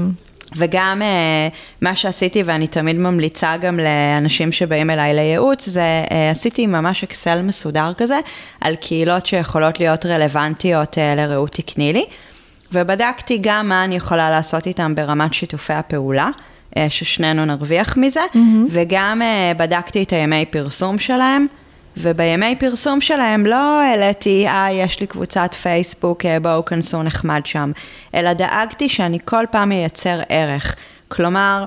וגם uh, מה שעשיתי, ואני תמיד ממליצה גם לאנשים שבאים אליי לייעוץ, זה uh, עשיתי ממש אקסל מסודר כזה, על קהילות שיכולות להיות רלוונטיות uh, לרעות תקני לי, ובדקתי גם מה אני יכולה לעשות איתם ברמת שיתופי הפעולה. ששנינו נרוויח מזה, mm-hmm. וגם בדקתי את הימי פרסום שלהם, ובימי פרסום שלהם לא העליתי, אה, יש לי קבוצת פייסבוק, אה, בואו כנסו נחמד שם, אלא דאגתי שאני כל פעם אייצר ערך. כלומר,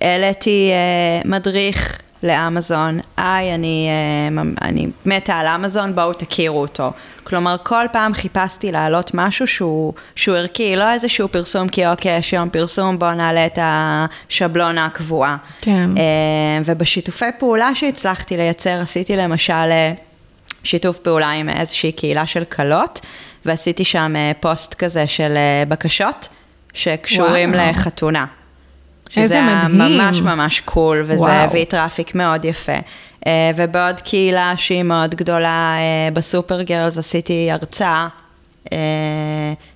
העליתי אה, מדריך לאמזון, היי, אני, אה, אני מתה על אמזון, בואו תכירו אותו. כלומר, כל פעם חיפשתי להעלות משהו שהוא, שהוא ערכי, לא איזשהו פרסום, כי אוקיי, יש יום פרסום, בואו נעלה את השבלונה הקבועה. כן. אה, ובשיתופי פעולה שהצלחתי לייצר, עשיתי למשל אה, שיתוף פעולה עם איזושהי קהילה של כלות, ועשיתי שם פוסט כזה של בקשות שקשורים וואו. לחתונה. שזה היה. ממש ממש cool, וזה וואו. הביא traffic מאוד יפה. אה, ובעוד קהילה שהיא מאוד גדולה, אה, ב Super Girls עשיתי הרצאה אה,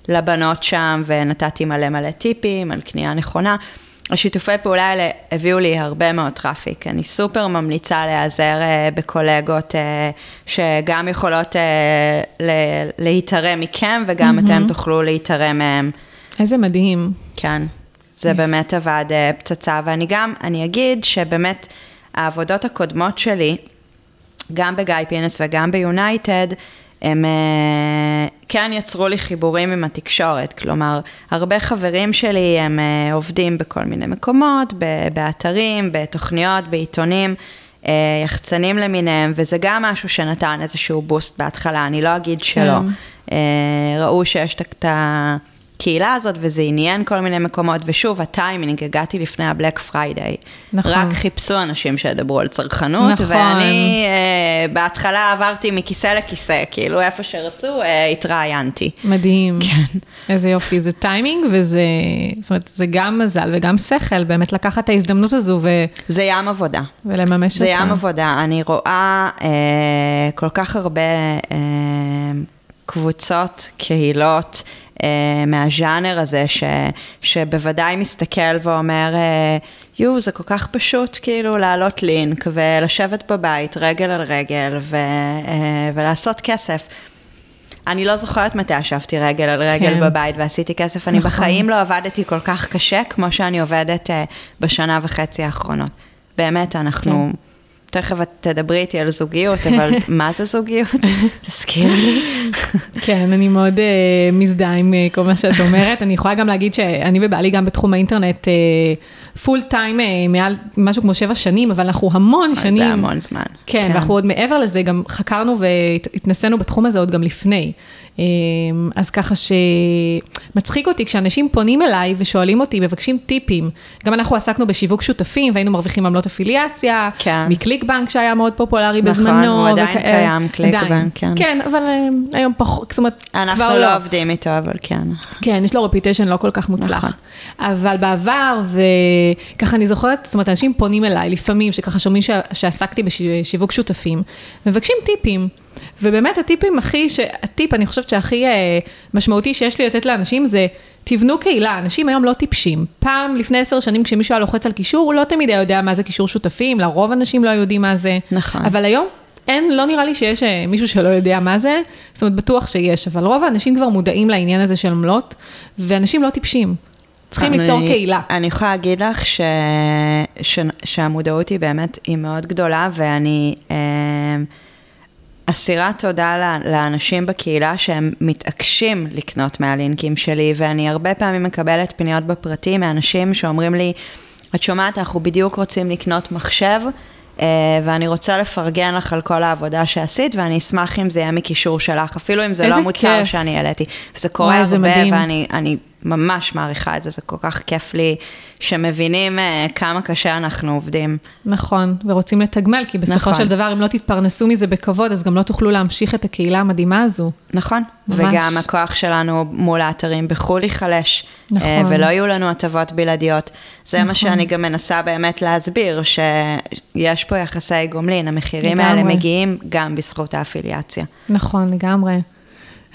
לבנות שם, ונתתי מלא מלא טיפים על קנייה נכונה. השיתופי פעולה האלה הביאו לי הרבה מאוד traffic. אני סופר ממליצה להיעזר אה, בקולגות שגם יכולות להתערם מכם, וגם אתם תוכלו להתערם מהם. איזה מדהים. כן, זה באמת עבד אה, פצצה, ואני גם, אני אגיד שבאמת העבודות הקודמות שלי, גם בגיא פינס וגם ביונייטד, הם אה, כן יצרו לי חיבורים עם התקשורת, כלומר, הרבה חברים שלי הם אה, עובדים בכל מיני מקומות, באתרים, בתוכניות, בעיתונים. אה, יחצנים למיניהם, וזה גם משהו שנתן איזשהו boost בהתחלה, אני לא אגיד שלא. כן. אה, ראו שיש את- את הקהילה הזאת, וזה עניין כל מיני מקומות, ושוב, הטיימינג, הגעתי לפני ה Black Friday. נכון. רק חיפשו אנשים שידברו על צרכנות, נכון. ואני אה, בהתחלה עברתי מכיסא לכיסא, כאילו איפה שרצו, אה, התראיינתי. מדהים. כן. איזה יופי, זה טיימינג וזה, זאת אומרת, זה גם מזל וגם שכל, באמת לקחת את ההזדמנות הזו ו, זה ים עבודה. ולממש זה אותה. ים עבודה. אני רואה אה, כל כך הרבה אה, קבוצות, קהילות מהז'אנר הזה, ש, שבוודאי מסתכל ואומר, אה, יואו, זה כל כך פשוט כאילו לעלות לינק ולשבת בבית רגל על רגל ו, אה, ולעשות כסף. אני לא זוכרת מתי ישבתי רגל על רגל כן. בבית ועשיתי כסף. אני נכון. בחיים לא עבדתי כל כך קשה כמו שאני עובדת אה, בשנה וחצי האחרונות. באמת, אנחנו... תכף את תדברי איתי על זוגיות, אבל מה זה זוגיות? תזכירי לי. כן, אני מאוד uh, מזדהה עם uh, כל מה שאת אומרת. אני יכולה גם להגיד שאני ובעלי גם בתחום האינטרנט פול טיים מעל משהו כמו שבע שנים, אבל אנחנו המון שנים. זה המון זמן. כן, ואנחנו עוד מעבר לזה, גם חקרנו והתנסינו בתחום הזה עוד גם לפני. אמ, אז ככה שמצחיק אותי כשאנשים פונים אליי ושואלים אותי, מבקשים טיפים. גם אנחנו עסקנו בשיווק שותפים והיינו מרוויחים עמלות affiliation, כן. מ ClickBank שהיה מאוד פופולרי נכון, בזמנו. הוא עדיין וכאלה. קיים, קליק עדיין. בנק, כן. כן, אבל היום פחות, זאת אומרת, כבר אנחנו לא. לא עובדים איתו, אבל כן. כן, יש לו reputation לא כל כך מוצלח. נכון. אבל בעבר, וככה אני זוכרת, זאת אומרת, אנשים פונים אליי לפעמים, שככה שומעים ש... שעסקתי בשיווק שותפים, מבקשים טיפים. ובאמת הטיפים הכי, ש... הטיפ, אני חושבת שהכי אה, משמעותי שיש לי לתת לאנשים זה, תבנו קהילה, אנשים היום לא טיפשים. פעם, לפני עשר שנים, כשמישהו היה לוחץ על קישור, הוא לא תמיד היה יודע מה זה קישור שותפים, לרוב אנשים לא יודעים מה זה. נכון. אבל היום, אין, לא נראה לי שיש אה, מישהו שלא יודע מה זה, זאת אומרת, בטוח שיש, אבל רוב האנשים כבר מודעים לעניין הזה של עמלות, ואנשים לא טיפשים. צריכים אני- ליצור קהילה. אני יכולה להגיד לך ש... ש... שהמודעות היא באמת, היא מאוד גדולה, ואני אה, אסירת תודה לאנשים בקהילה שהם מתעקשים לקנות מהלינקים שלי, ואני הרבה פעמים מקבלת פניות בפרטי מאנשים שאומרים לי, את שומעת, אנחנו בדיוק רוצים לקנות מחשב. Uh, ואני רוצה לפרגן לך על כל העבודה שעשית, ואני אשמח אם זה יהיה מקישור שלך, אפילו אם זה לא מוצר כיף. שאני העליתי. וזה קורה וואי, הרבה. ואני אני ממש מעריכה את זה, זה כל כך כיף לי, שמבינים uh, כמה קשה אנחנו עובדים. נכון, ורוצים לתגמל, כי בסופו נכון. של דבר, אם לא תתפרנסו מזה בכבוד, אז גם לא תוכלו להמשיך את הקהילה המדהימה הזו. נכון, ממש. וגם הכוח שלנו מול האתרים בחו"ל ייחלש, נכון. אה, ולא יהיו לנו הטבות בלעדיות. זה נכון. מה שאני גם מנסה באמת להסביר, שיש פה יחסי גומלין, המחירים לגמרי. האלה מגיעים גם בזכות האפיליאציה. נכון, לגמרי.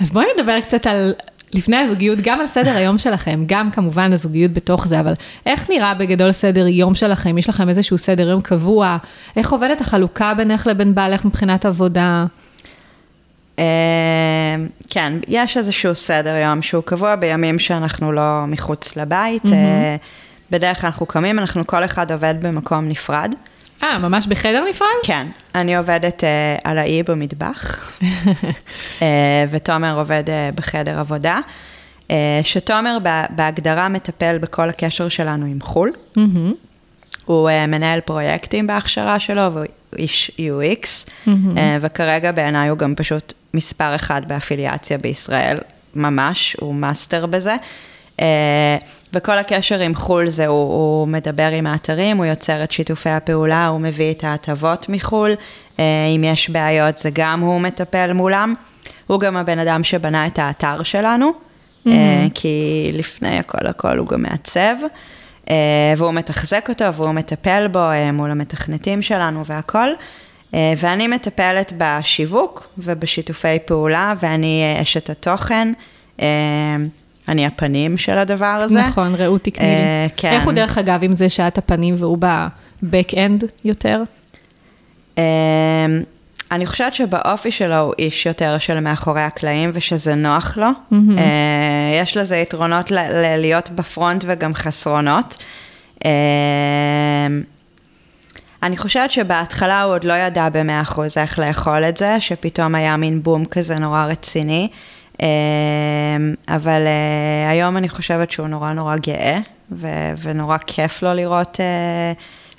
אז בואי נדבר קצת על, לפני הזוגיות, גם על סדר היום שלכם, גם כמובן הזוגיות בתוך זה, אבל איך נראה בגדול סדר יום שלכם? יש לכם איזשהו סדר יום קבוע? איך עובדת החלוקה בינך לבין בעלך מבחינת עבודה? אה, כן, יש איזשהו סדר יום שהוא קבוע בימים שאנחנו לא מחוץ לבית. אה, בדרך כלל אנחנו קמים, אנחנו כל אחד עובד במקום נפרד. אה, ממש בחדר נפרד? כן, אני עובדת אה, על האי במטבח, אה, ותומר עובד אה, בחדר עבודה. אה, שתומר בה- בהגדרה מטפל בכל הקשר שלנו עם חו"ל. מהמם. הוא אה, מנהל פרויקטים בהכשרה שלו, והוא איש UX, אה, וכרגע בעיניי הוא גם פשוט מספר אחד ב affiliation בישראל, ממש, הוא master בזה. אה, וכל הקשר עם חו"ל זה, הוא, הוא מדבר עם האתרים, הוא יוצר את שיתופי הפעולה, הוא מביא את ההטבות מחו"ל, אה, אם יש בעיות זה גם הוא מטפל מולם. הוא גם הבן אדם שבנה את האתר שלנו, mm-hmm. כי לפני הכל הכל הוא גם מעצב, והוא מתחזק אותו והוא מטפל בו מול המתכנתים שלנו והכל. ואני מטפלת בשיווק ובשיתופי פעולה, ואני אשת התוכן. אני הפנים של הדבר הזה. נכון, רעות תקני לי. Uh, כן. איך הוא דרך אגב עם זה שאת הפנים והוא בבק-אנד יותר? Uh, אני חושבת שבאופי שלו הוא איש יותר של מאחורי הקלעים ושזה נוח לו. Mm-hmm. Uh, יש לזה יתרונות ל- ל- להיות בפרונט וגם חסרונות. Uh, אני חושבת שבהתחלה הוא עוד לא ידע במאה אחוז איך לאכול את זה, שפתאום היה מין בום כזה נורא רציני. אמ, אבל אה, היום אני חושבת שהוא נורא נורא גאה, ו- ונורא כיף לו לראות, אה,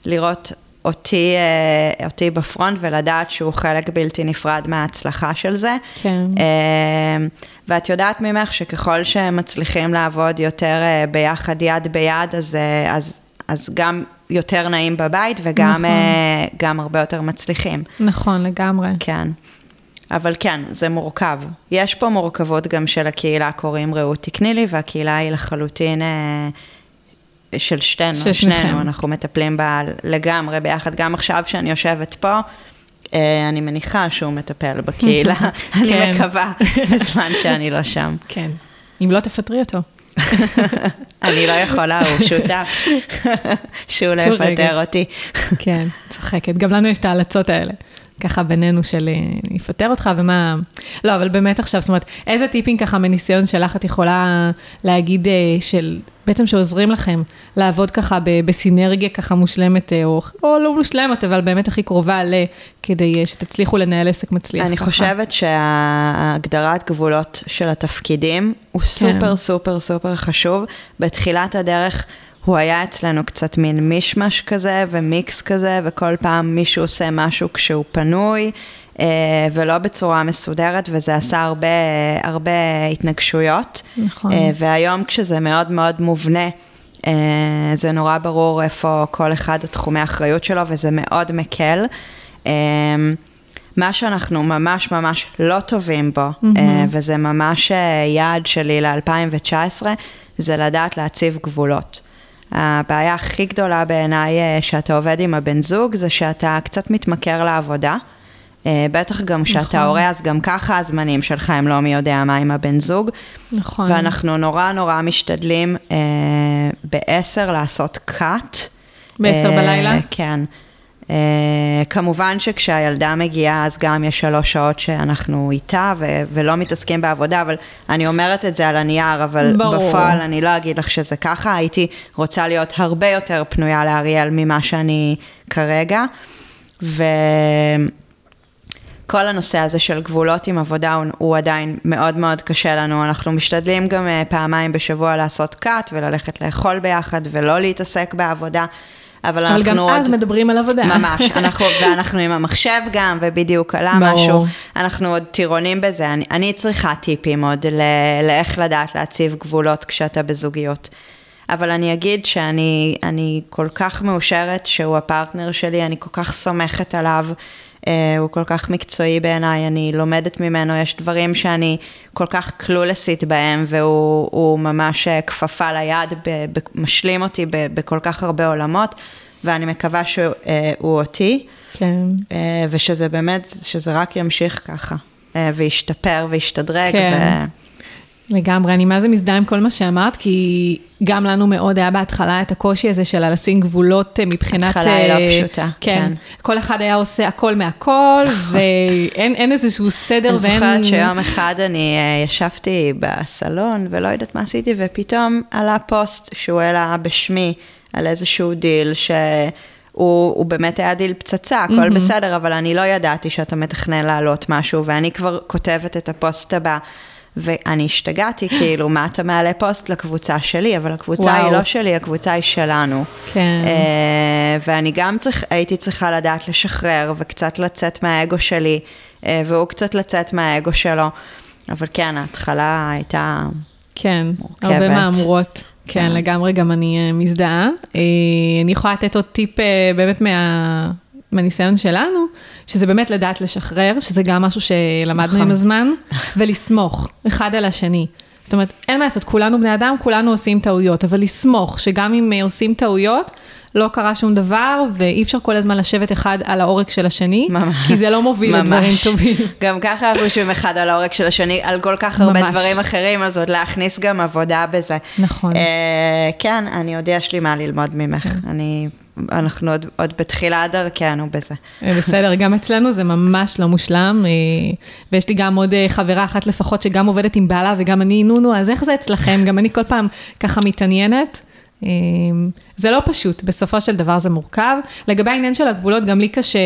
לראות אותי, אה, אותי בפרונט ולדעת שהוא חלק בלתי נפרד מההצלחה של זה. כן. אמ, ואת יודעת ממך שככל שהם מצליחים לעבוד יותר ביחד, יד ביד, אז, אז, אז גם יותר נעים בבית וגם נכון. הרבה יותר מצליחים. נכון, לגמרי. כן. אבל כן, זה מורכב. יש פה מורכבות גם של הקהילה, קוראים רעות תקני לי, והקהילה היא לחלוטין אה, של שתינו, של שנינו, אנחנו מטפלים בה לגמרי ביחד. גם עכשיו שאני יושבת פה, אה, אני מניחה שהוא מטפל בקהילה, אני כן. מקווה, בזמן שאני לא שם. כן, אם לא תפטרי אותו. אני לא יכולה, הוא שותף, שהוא לא יפטר אותי. כן, צוחקת. גם לנו יש את ההלצות האלה. ככה בינינו של אה, אני אפטר אותך ומה... לא, אבל באמת עכשיו, זאת אומרת, איזה טיפים ככה מניסיון שלך את יכולה להגיד אה, של, בעצם שעוזרים לכם לעבוד ככה בסינרגיה ככה מושלמת, אה, או, או לא מושלמת, אבל באמת הכי קרובה ל... כדי שתצליחו לנהל עסק מצליח אני ככה. אני חושבת שהגדרת גבולות של התפקידים הוא סופר כן. סופר סופר חשוב. בתחילת הדרך... הוא היה אצלנו קצת מין מישמש כזה ומיקס כזה, וכל פעם מישהו עושה משהו כשהוא פנוי, אה, ולא בצורה מסודרת, וזה עשה הרבה, הרבה התנגשויות. נכון. אה, והיום כשזה מאוד מאוד מובנה, אה, זה נורא ברור איפה כל אחד התחומי האחריות שלו, וזה מאוד מקל. מה שאנחנו ממש ממש לא טובים בו, mm-hmm. וזה ממש יעד שלי ל-2019, זה לדעת להציב גבולות. הבעיה הכי גדולה בעיניי אה, שאתה עובד עם הבן זוג, זה שאתה קצת מתמכר לעבודה. אה, בטח גם כשאתה נכון. הורה, אז גם ככה הזמנים שלך הם לא מי יודע מה עם הבן זוג. נכון. ואנחנו נורא נורא משתדלים אה, בעשר לעשות cut. בעשר אה, בלילה? כן. Uh, כמובן שכשהילדה מגיעה, אז גם יש שלוש שעות שאנחנו איתה ו- ולא מתעסקים בעבודה, אבל אני אומרת את זה על הנייר, אבל ברור. בפועל אני לא אגיד לך שזה ככה, הייתי רוצה להיות הרבה יותר פנויה לאריאל ממה שאני כרגע. וכל הנושא הזה של גבולות עם עבודה הוא, הוא עדיין מאוד מאוד קשה לנו. אנחנו משתדלים גם uh, פעמיים בשבוע לעשות קאט וללכת לאכול ביחד ולא להתעסק בעבודה. אבל, אבל אנחנו עוד... אבל גם אז מדברים על עבודה. ממש, אנחנו, ואנחנו עם המחשב גם, ובדיוק עלה ברור. משהו. אנחנו עוד טירונים בזה. אני, אני צריכה טיפים עוד ל- לאיך לדעת להציב גבולות כשאתה בזוגיות. אבל אני אגיד שאני אני כל כך מאושרת שהוא הפרטנר שלי, אני כל כך סומכת עליו. Uh, הוא כל כך מקצועי בעיניי, אני לומדת ממנו, יש דברים שאני כל כך קלולסית בהם, והוא ממש אה, כפפה ליד, משלים אותי בכל כך הרבה עולמות, ואני מקווה שהוא uh, אותי. כן. ושזה באמת, שזה רק ימשיך ככה, וישתפר וישתדרג. כן. ו... לגמרי, אני מה זה מזדהה עם כל מה שאמרת, כי גם לנו מאוד היה בהתחלה את הקושי הזה של לשים גבולות אה, מבחינת... התחלה היא לא אה, פשוטה, כן. כן. כל אחד היה עושה הכל מהכל, ואין איזשהו סדר ואין... אני זוכרת שיום אחד אני אה, ישבתי בסלון ולא יודעת מה עשיתי, ופתאום עלה פוסט שהוא העלה בשמי על איזשהו דיל, ש... הוא, הוא באמת היה דיל פצצה, הכל mm-hmm. בסדר, אבל אני לא ידעתי שאתה מתכנן להעלות משהו, ואני כבר כותבת את הפוסט הבא. ואני השתגעתי, כאילו, מה אתה מעלה פוסט לקבוצה שלי, אבל הקבוצה וואו. היא לא שלי, הקבוצה היא שלנו. כן. Uh, ואני גם צריך, הייתי צריכה לדעת לשחרר וקצת לצאת מהאגו שלי, uh, והוא קצת לצאת מהאגו שלו. אבל כן, ההתחלה הייתה כן, מורכבת. הרבה מהמורות. כן, כן, לגמרי, גם אני מזדהה. אני יכולה לתת עוד טיפ באמת מה... מהניסיון שלנו, שזה באמת לדעת לשחרר, שזה גם משהו שלמדנו נכון. עם הזמן, ולסמוך אחד על השני. זאת אומרת, אין מה לעשות, כולנו בני אדם, כולנו עושים טעויות, אבל לסמוך שגם אם אה, עושים טעויות, לא קרה שום דבר, ואי אפשר כל הזמן לשבת אחד על העורק של השני, ממש. כי זה לא מוביל לדברים ממש. טובים. גם ככה אנחנו יושבים אחד על העורק של השני, על כל כך הרבה ממש. דברים אחרים, אז עוד להכניס גם עבודה בזה. נכון. אה, כן, אני עוד יש לי מה ללמוד ממך. כן. אני, אנחנו עוד, עוד בתחילת דרכנו בזה. בסדר, גם אצלנו זה ממש לא מושלם, אה, ויש לי גם עוד אה, חברה אחת לפחות שגם עובדת עם בעלה וגם אני, נו נו, אז איך זה אצלכם? גם אני כל פעם ככה מתעניינת. אה, זה לא פשוט, בסופו של דבר זה מורכב. לגבי העניין של הגבולות, גם לי קשה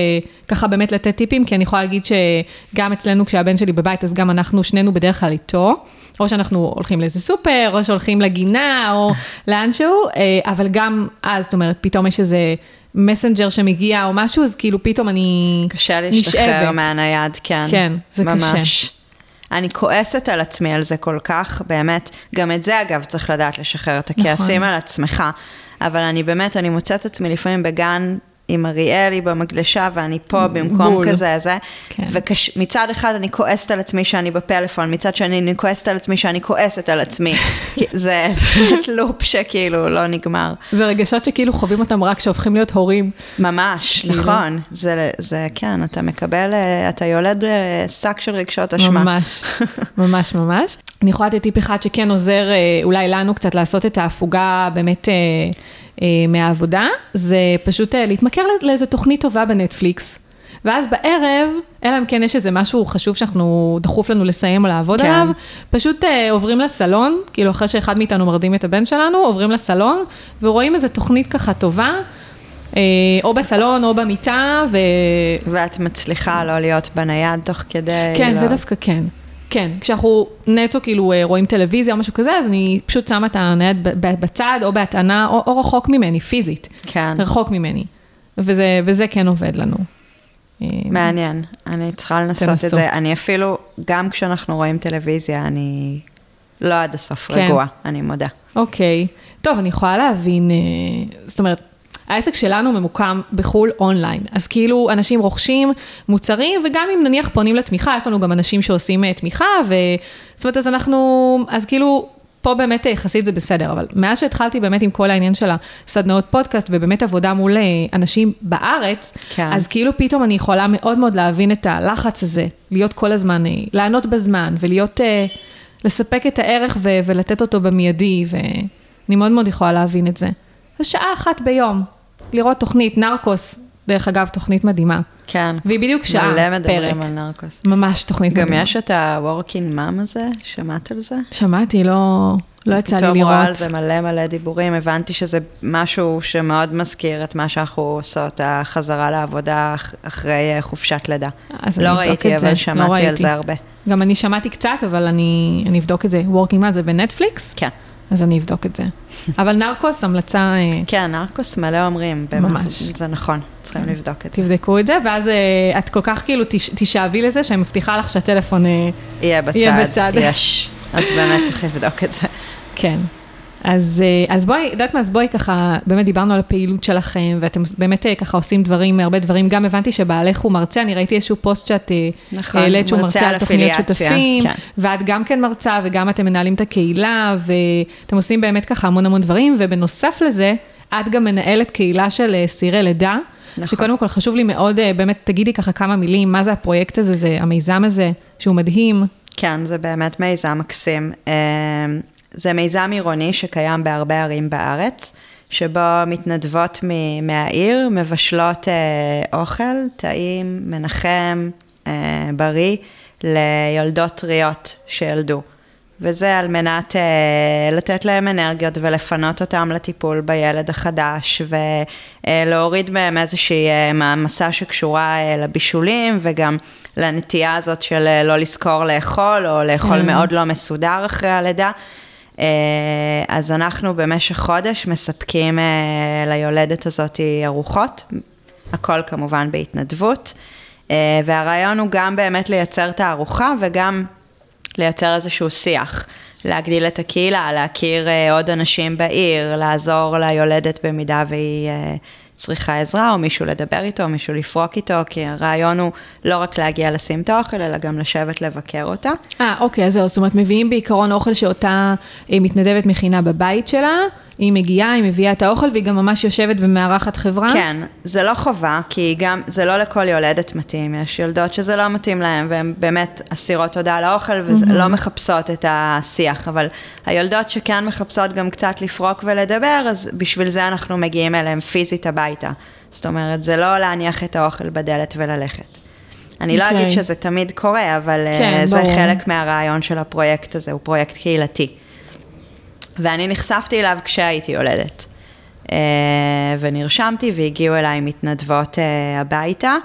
ככה באמת לתת טיפים, כי אני יכולה להגיד שגם אצלנו, כשהבן שלי בבית, אז גם אנחנו שנינו בדרך כלל איתו. או שאנחנו הולכים לאיזה סופר, או שהולכים לגינה, או לאנשהו, אה, אבל גם אז, זאת אומרת, פתאום יש איזה מסנג'ר שמגיע או משהו, אז כאילו פתאום אני קשה להשתחרר נשאבת. מהנייד, כן. כן, זה ממש. קשה. אני כועסת על עצמי על זה כל כך, באמת. גם את זה, אגב, צריך לדעת לשחרר את הכעסים נכון. על עצמך. אבל אני באמת, אני מוצאת עצמי לפעמים בגן עם אריאלי במגלשה, ואני פה במקום בול. כזה, זה. כן. ומצד אחד אני כועסת על עצמי שאני בפלאפון, מצד שני אני כועסת על עצמי שאני כועסת על עצמי. זה באמת לופ שכאילו לא נגמר. זה רגשות שכאילו חווים אותם רק כשהופכים להיות הורים. ממש, כאילו. נכון. זה, זה, כן, אתה מקבל, אה, אתה יולד אה, שק של רגשות אשמה. ממש, ממש ממש. אני יכולה לתת טיפ אחד שכן עוזר אה, אולי לנו קצת לעשות את ההפוגה באמת מהעבודה, זה פשוט אה, להתמכר לאיזה תוכנית טובה בנטפליקס. ואז בערב, אלא אם כן יש איזה משהו חשוב שאנחנו, דחוף לנו לסיים או לעבוד כן. עליו, פשוט אה, עוברים לסלון, כאילו אחרי שאחד מאיתנו מרדים את הבן שלנו, עוברים לסלון, ורואים איזה תוכנית ככה טובה, אה, או בסלון או במיטה, ו... ואת מצליחה לא להיות בנייד תוך כדי... כן, לא... זה דווקא כן. כן, כשאנחנו נטו כאילו אה, רואים טלוויזיה או משהו כזה, אז אני פשוט שמה את הנייד בצד, או בהטענה, או, או רחוק ממני, פיזית. כן, רחוק ממני. וזה, וזה כן עובד לנו. אה, מעניין. אני צריכה לנסות תנסו. את זה. אני אפילו, גם כשאנחנו רואים טלוויזיה, אני לא עד הסוף כן. רגועה, אני מודה. אוקיי. טוב, אני יכולה להבין, אה, זאת אומרת, העסק שלנו ממוקם בחו"ל אונליין, אז כאילו אנשים רוכשים מוצרים, וגם אם נניח פונים לתמיכה, יש לנו גם אנשים שעושים אה, תמיכה, ו... זאת אומרת, אז אנחנו, אז כאילו, פה באמת אה, יחסית זה בסדר, אבל מאז שהתחלתי באמת עם כל העניין של הסדנאות פודקאסט, ובאמת עבודה מול אה, אנשים בארץ, כן. אז כאילו פתאום אני יכולה מאוד מאוד להבין את הלחץ הזה, להיות כל הזמן, לענות בזמן, ולהיות, אה, לספק את הערך ו- ולתת אותו במיידי, ואני מאוד מאוד יכולה להבין את זה. זה שעה אחת ביום, לראות תוכנית, נרקוס, דרך אגב, תוכנית מדהימה. כן. והיא בדיוק שעה, מלא מדברים פרק. על נרקוס. ממש תוכנית גם מדהימה. יש את ה-working mom הזה, שמעת על זה? שמעתי, לא, לא יצא לי פתאום רואה על לראות. זה מלא מלא דיבורים, הבנתי שזה משהו שמאוד מזכיר את מה שאנחנו עושות, החזרה לעבודה אח- אחרי אה, חופשת לידה. אז לא אני אבדוק ראיתי, את זה, אבל לא שמעתי על ראיתי. זה הרבה. גם אני שמעתי קצת, אבל אני, אני אבדוק את זה. וורקינג מה זה בנטפליקס? כן. אז אני אבדוק את זה. אבל נרקוס, המלצה, אה, כן, נרקוס מלא אומרים. באמת, ממש. זה נכון, צריכים לבדוק את זה. תבדקו את זה, ואז אה, את כל כך כאילו תשאבי לזה, שאני מבטיחה לך שהטלפון, אה, יהיה בצד. יהיה בצד. יש. אז באמת צריך לבדוק את זה. כן. אז, אה, אז בואי, יודעת מה, אז בואי ככה, באמת דיברנו על הפעילות שלכם, ואתם באמת אה, ככה עושים דברים, הרבה דברים, גם הבנתי שבעלך הוא מרצה, אני ראיתי איזשהו פוסט שאת אה, נכון, העלית שהוא מרצה על תוכניות שותפים, כן. ואת גם כן מרצה, וגם אתם מנהלים את הקהילה, ואתם עושים באמת ככה המון המון דברים, ובנוסף לזה, את גם מנהלת קהילה של סירי לידה, נכון. שקודם כל חשוב לי מאוד, באמת, תגידי ככה כמה מילים, מה זה הפרויקט הזה, זה המיזם הזה, שהוא מדהים. כן, זה באמת מיזם מקסים. אה, זה מיזם עירוני שקיים בהרבה ערים בארץ, שבו מתנדבות מ- מהעיר מבשלות אה, אוכל, טעים, מנחם, אה, בריא, ליולדות טריות שילדו. וזה על מנת אה, לתת להם אנרגיות ולפנות אותם לטיפול בילד החדש, ולהוריד מהם איזושהי אה, מעמסה שקשורה אה, לבישולים, וגם לנטייה הזאת של אה, לא לזכור לאכול, או לאכול כן. מאוד לא מסודר אחרי הלידה. אה, אז אנחנו במשך חודש מספקים אה, ליולדת הזאת ארוחות, הכל כמובן בהתנדבות, אה, והרעיון הוא גם באמת לייצר את הארוחה וגם לייצר איזשהו שיח, להגדיל את הקהילה, להכיר אה, עוד אנשים בעיר, לעזור ליולדת במידה והיא אה, צריכה עזרה, או מישהו לדבר איתו, או מישהו לפרוק איתו, כי הרעיון הוא לא רק להגיע לשים את האוכל, אלא גם לשבת לבקר אותה. אה, אוקיי, אז זהו, זאת אומרת, מביאים בעיקרון אוכל שאותה אה, מתנדבת מכינה בבית שלה, היא מגיעה, היא מביאה את האוכל, והיא גם ממש יושבת ומארחת חברה? כן, זה לא חובה, כי גם, זה לא לכל יולדת מתאים, יש יולדות שזה לא מתאים להן, והן באמת אסירות תודה על האוכל, ולא מחפשות את השיח, אבל היולדות שכן מחפשות גם קצת לפרוק ולדבר, אז בשביל זה אנחנו מגיעים אליהן פיזית הביתה. זאת אומרת, זה לא להניח את האוכל בדלת וללכת. אני okay. לא אגיד אוקיי. שזה תמיד קורה, אבל כן, כן, זה ברור. חלק מהרעיון של הפרויקט הזה, הוא פרויקט קהילתי. ואני נחשפתי אליו כשהייתי יולדת. אה, ונרשמתי והגיעו אליי מתנדבות אה, הביתה,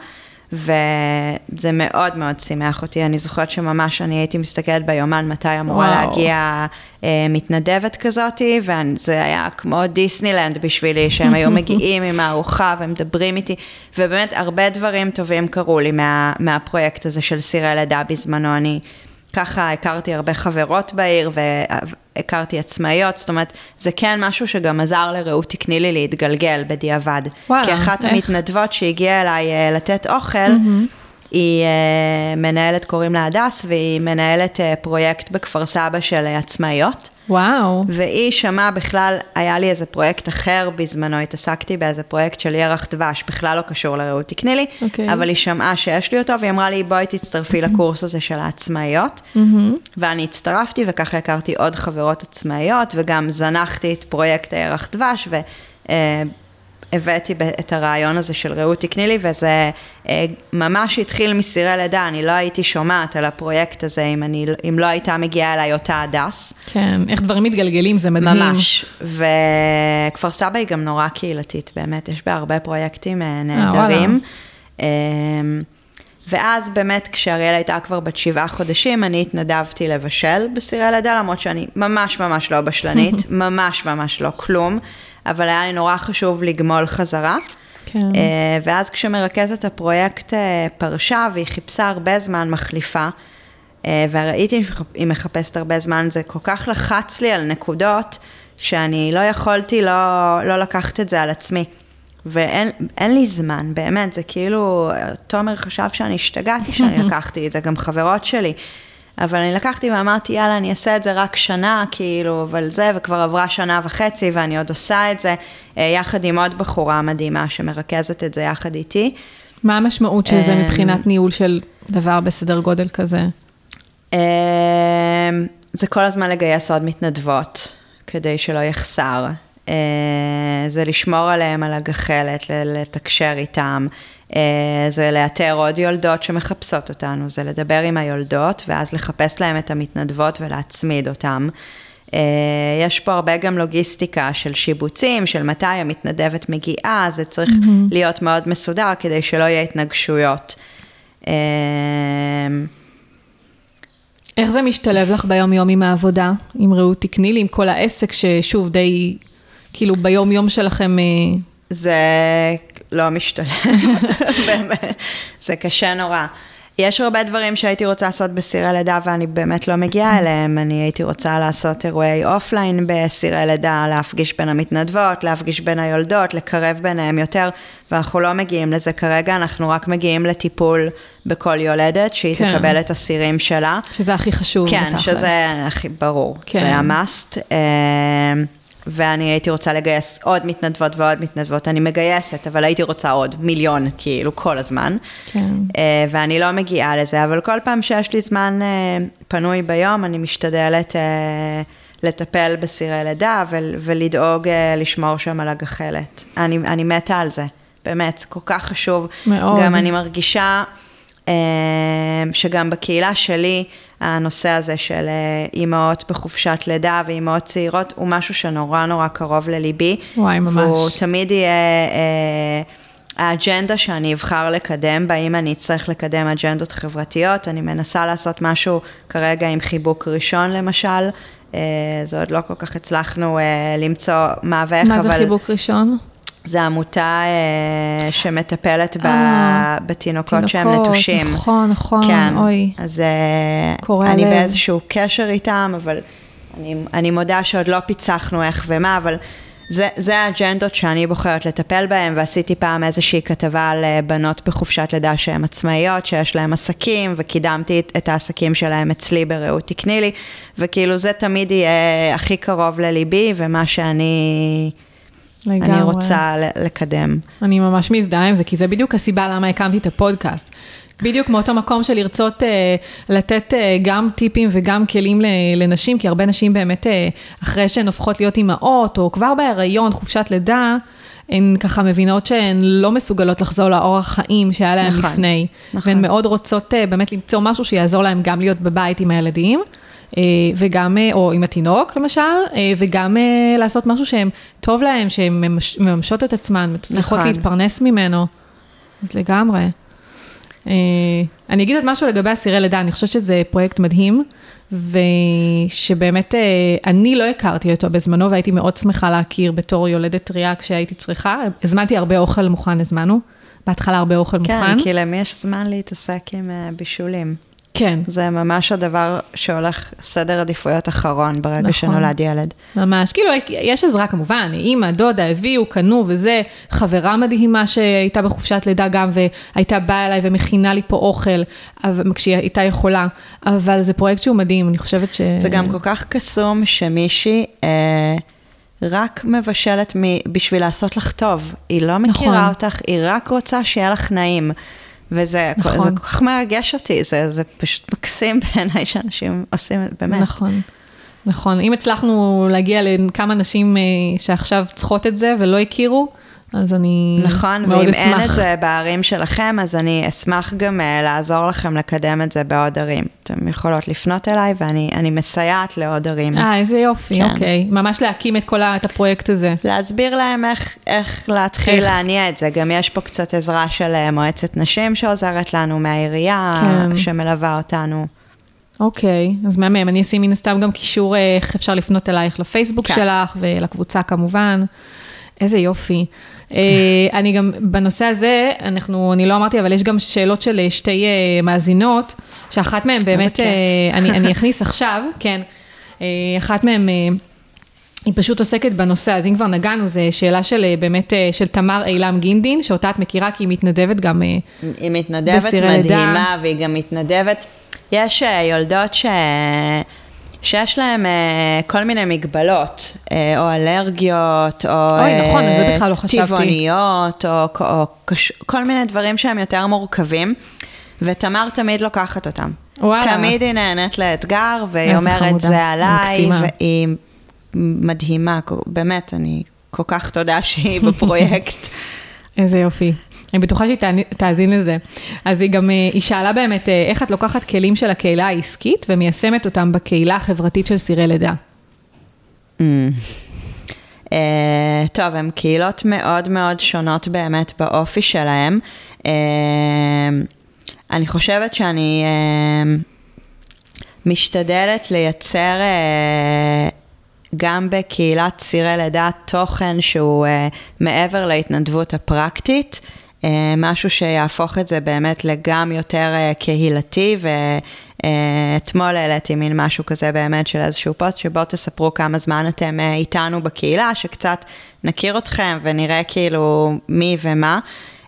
וזה מאוד מאוד שימח אותי. אני זוכרת שממש אני הייתי מסתכלת ביומן מתי אמורה וואו. להגיע אה, מתנדבת כזאתי, וזה היה כמו דיסנילנד בשבילי, שהם היו מגיעים עם הארוחה ומדברים איתי, ובאמת הרבה דברים טובים קרו לי מה, מהפרויקט הזה של סירי לידה בזמנו. אני ככה הכרתי הרבה חברות בעיר והכרתי עצמאיות, זאת אומרת, זה כן משהו שגם עזר לרעות תקני לי להתגלגל בדיעבד. וואלה, כי אחת איך? המתנדבות שהגיעה אליי אה, לתת אוכל, mm-hmm. היא אה, מנהלת, קוראים לה הדס, והיא מנהלת אה, פרויקט בכפר סבא של עצמאיות. וואו. והיא שמעה בכלל, היה לי איזה פרויקט אחר בזמנו, התעסקתי באיזה פרויקט של ירח דבש, בכלל לא קשור לרעות תקני לי, אוקיי. אבל היא שמעה שיש לי אותו, והיא אמרה לי, בואי תצטרפי לקורס הזה של העצמאיות. ואני הצטרפתי, וככה הכרתי עוד חברות עצמאיות, וגם זנחתי את פרויקט הירח דבש, והבאתי את הרעיון הזה של רעות תקני לי, וזה אה, ממש התחיל מסירי לידה, אני לא הייתי שומעת על הפרויקט הזה אם, אני, אם לא הייתה מגיעה אליי אותה הדס. כן, איך דברים מתגלגלים, זה מדהים. ממש. וכפר סבא היא גם נורא קהילתית, באמת, יש בה הרבה פרויקטים אה, וואלה. נהדרים. אמ, ואז באמת, כשאריאל הייתה כבר בת שבעה חודשים, אני התנדבתי לבשל בסירי לידה, למרות שאני ממש ממש לא בשלנית, ממש ממש לא כלום, אבל היה לי נורא חשוב לגמול חזרה. כן. אה, ואז כשמרכזת הפרויקט אה, פרשה והיא חיפשה הרבה זמן מחליפה, אה, וראיתי שהיא מחפשת הרבה זמן, זה כל כך לחץ לי על נקודות, שאני לא יכולתי לא, לא לקחת את זה על עצמי. ואין אין לי זמן, באמת, זה כאילו, תומר חשב שאני השתגעתי שאני לקחתי את זה, גם חברות שלי. אבל אני לקחתי ואמרתי, יאללה, אני אעשה את זה רק שנה, כאילו, אבל זה, וכבר עברה שנה וחצי, ואני עוד עושה את זה, אה, יחד עם עוד בחורה מדהימה שמרכזת את זה יחד איתי. מה המשמעות של זה אמ, מבחינת ניהול של דבר בסדר גודל כזה? אמ, זה כל הזמן לגייס עוד מתנדבות, כדי שלא יחסר. אה, זה לשמור עליהם על הגחלת, לתקשר איתם. אה, זה לאתר עוד יולדות שמחפשות אותנו, זה לדבר עם היולדות, ואז לחפש להם את המתנדבות ולהצמיד אותם. אה, יש פה הרבה גם לוגיסטיקה של שיבוצים, של מתי המתנדבת מגיעה, זה צריך mm-hmm. להיות מאוד מסודר כדי שלא יהיה התנגשויות. אה, איך זה משתלב לך ביום-יום עם העבודה, עם רעות תקני לי, עם כל העסק ששוב די, כאילו ביום-יום שלכם, זה לא משתלם, באמת, זה קשה נורא. יש הרבה דברים שהייתי רוצה לעשות בסירי לידה ואני באמת לא מגיעה אליהם. אני הייתי רוצה לעשות אירועי אופליין בסירי לידה, להפגיש בין המתנדבות, להפגיש בין היולדות, לקרב ביניהם יותר, ואנחנו לא מגיעים לזה כרגע, אנחנו רק מגיעים לטיפול בכל יולדת, שהיא כן. תקבל את הסירים שלה. שזה הכי חשוב. כן, בתכלס. שזה הכי ברור. כן. זה המאסט. ואני הייתי רוצה לגייס עוד מתנדבות ועוד מתנדבות, אני מגייסת, אבל הייתי רוצה עוד מיליון, כאילו, כל הזמן. כן. אה, ואני לא מגיעה לזה, אבל כל פעם שיש לי זמן אה, פנוי ביום, אני משתדלת אה, לטפל בסירי לידה ול- ולדאוג לשמור שם על הגחלת. אני, אני מתה על זה, באמת, זה כל כך חשוב. מאוד. גם אני מרגישה שגם בקהילה שלי, הנושא הזה של אה, אימהות בחופשת לידה ואימהות צעירות, הוא משהו שנורא נורא קרוב לליבי. וואי, ממש. והוא תמיד יהיה אה, האג'נדה שאני אבחר לקדם בה, אם אני אצטרך לקדם אג'נדות חברתיות. אני מנסה לעשות משהו כרגע עם חיבוק ראשון למשל. אה, זה עוד לא כל כך הצלחנו אה, למצוא מה ואיך, מה אבל... זה חיבוק ראשון? זה עמותה אה, שמטפלת ב, אה, בתינוקות שהם נטושים. נכון, נכון, כן, אוי. אז אה, אני לב. באיזשהו קשר איתם, אבל אני, אני מודה שעוד לא פיצחנו איך ומה, אבל זה, זה האג'נדות שאני בוחרת לטפל בהן, ועשיתי פעם איזושהי כתבה על אה, בנות בחופשת לידה שהן עצמאיות, שיש להן עסקים, וקידמתי את, את העסקים שלהן אצלי ברעות תקני לי, וכאילו זה תמיד יהיה הכי קרוב לליבי, ומה שאני... לגמרי. אני רוצה לקדם. אני ממש מזדהה עם זה, כי זה בדיוק הסיבה למה הקמתי את הפודקאסט. בדיוק מאותו מקום של לרצות uh, לתת uh, גם טיפים וגם כלים לנשים, כי הרבה נשים באמת, uh, אחרי שהן הופכות להיות אימהות, או כבר בהיריון, חופשת לידה, הן ככה מבינות שהן לא מסוגלות לחזור לאורח חיים שהיה להן נכון, לפני. נכון. והן מאוד רוצות uh, באמת למצוא משהו שיעזור להן גם להיות בבית עם הילדים. וגם, או עם התינוק למשל, וגם לעשות משהו שהם טוב להם, שהן מממשות את עצמן, מצליחות נכון. להתפרנס ממנו. אז לגמרי. אה, אני אגיד עוד משהו לגבי אסירי לידה, אני חושבת שזה פרויקט מדהים, ושבאמת אה, אני לא הכרתי אותו בזמנו, והייתי מאוד שמחה להכיר בתור יולדת טריה כשהייתי צריכה. הזמנתי הרבה אוכל מוכן, הזמנו. בהתחלה הרבה אוכל כן, מוכן. כן, כי למי יש זמן להתעסק עם אה, בישולים? כן. זה ממש הדבר שהולך סדר עדיפויות אחרון ברגע נכון. שנולד ילד. ממש, כאילו, יש עזרה כמובן, אימא, דודה, הביאו, קנו וזה, חברה מדהימה שהייתה בחופשת לידה גם, והייתה באה אליי ומכינה לי פה אוכל, כשהיא הייתה יכולה, אבל זה פרויקט שהוא מדהים, אני חושבת ש... זה גם כל כך קסום שמישהי... אה... רק מבשלת בשביל לעשות לך טוב. היא לא מכירה נכון. אותך, היא רק רוצה שיהיה לך נעים. וזה נכון. זה כל כך מרגש אותי, זה, זה פשוט מקסים בעיניי שאנשים עושים את זה, באמת. נכון. נכון, אם הצלחנו להגיע לכמה נשים אה, שעכשיו צריכות את זה ולא הכירו, אז אני נכון, מאוד אשמח. נכון, ואם אין את זה בערים שלכם, אז אני אשמח גם uh, לעזור לכם לקדם את זה בעוד ערים. אתם יכולות לפנות אליי, ואני מסייעת לעוד ערים. אה, איזה יופי, כן. אוקיי. ממש להקים את כל ה, את הפרויקט הזה. להסביר להם איך, איך להתחיל איך. להניע את זה. גם יש פה קצת עזרה של uh, מועצת נשים שעוזרת לנו, מהעירייה, כן. שמלווה אותנו. אוקיי, אז מהמם, אני אשים מן הסתם גם קישור איך אפשר לפנות אלייך לפייסבוק כן. שלך ולקבוצה כמובן. איזה יופי. אה, אני גם, בנושא הזה, אנחנו, אני לא אמרתי, אבל יש גם שאלות של אה, שתי אה, מאזינות, שאחת מהן באמת, אני, אני אכניס עכשיו, כן, אחת מהן... היא פשוט עוסקת בנושא, אז אם כבר נגענו, זו שאלה של באמת, של תמר אילם גינדין, שאותה את מכירה, כי היא מתנדבת גם בסירי לידה. היא מתנדבת מדהימה, והיא גם מתנדבת. יש יולדות ש... שיש להם uh, כל מיני מגבלות, uh, או אלרגיות, או אוי, נכון, זה בכלל לא חשבתי. טבעוניות, או, או, או קש, כל מיני דברים שהם יותר מורכבים, ותמר תמיד לוקחת אותם. וואלה. תמיד היא נהנית לאתגר, והיא אומרת. זה עליי, והיא מדהימה, באמת, אני כל כך תודה שהיא בפרויקט. איזה יופי. אני בטוחה שהיא תאזין לזה. אז היא גם, אה, היא שאלה באמת, אה, איך את לוקחת כלים של הקהילה העסקית ומיישמת אותם בקהילה החברתית של סירי לידה? Mm. Uh, טוב, הן קהילות מאוד מאוד שונות באמת באופי שלהן. Uh, אני חושבת שאני uh, משתדלת לייצר uh, גם בקהילת סירי לידה תוכן שהוא uh, מעבר להתנדבות הפרקטית. אה, משהו שיהפוך את זה באמת לגם יותר אה, קהילתי, ואתמול העליתי מין משהו כזה באמת של איזשהו פוסט, שבו תספרו כמה זמן אתם אה, איתנו בקהילה, שקצת נכיר אתכם ונראה כאילו מי ומה.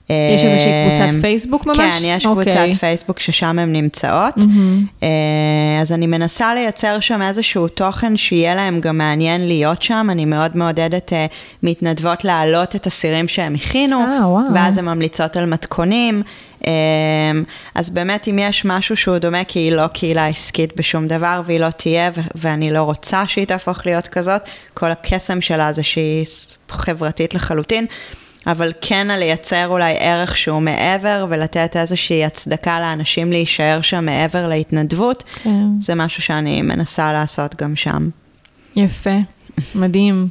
יש איזושהי קבוצת פייסבוק ממש? כן, יש okay. קבוצת אוקיי. פייסבוק ששם הן נמצאות. Mm-hmm. אז אני מנסה לייצר שם איזשהו תוכן שיהיה להם גם מעניין להיות שם. אני מאוד מעודדת מתנדבות להעלות את הסירים שהם הכינו, oh, wow. ואז הן ממליצות על מתכונים. אז באמת, אם יש משהו שהוא דומה, כי היא לא קהילה עסקית בשום דבר, והיא לא תהיה, ואני לא רוצה שהיא תהפוך להיות כזאת, כל הקסם שלה זה שהיא חברתית לחלוטין. אבל כן על לייצר אולי ערך שהוא מעבר ולתת איזושהי הצדקה לאנשים להישאר שם מעבר להתנדבות, כן. זה משהו שאני מנסה לעשות גם שם. יפה, מדהים.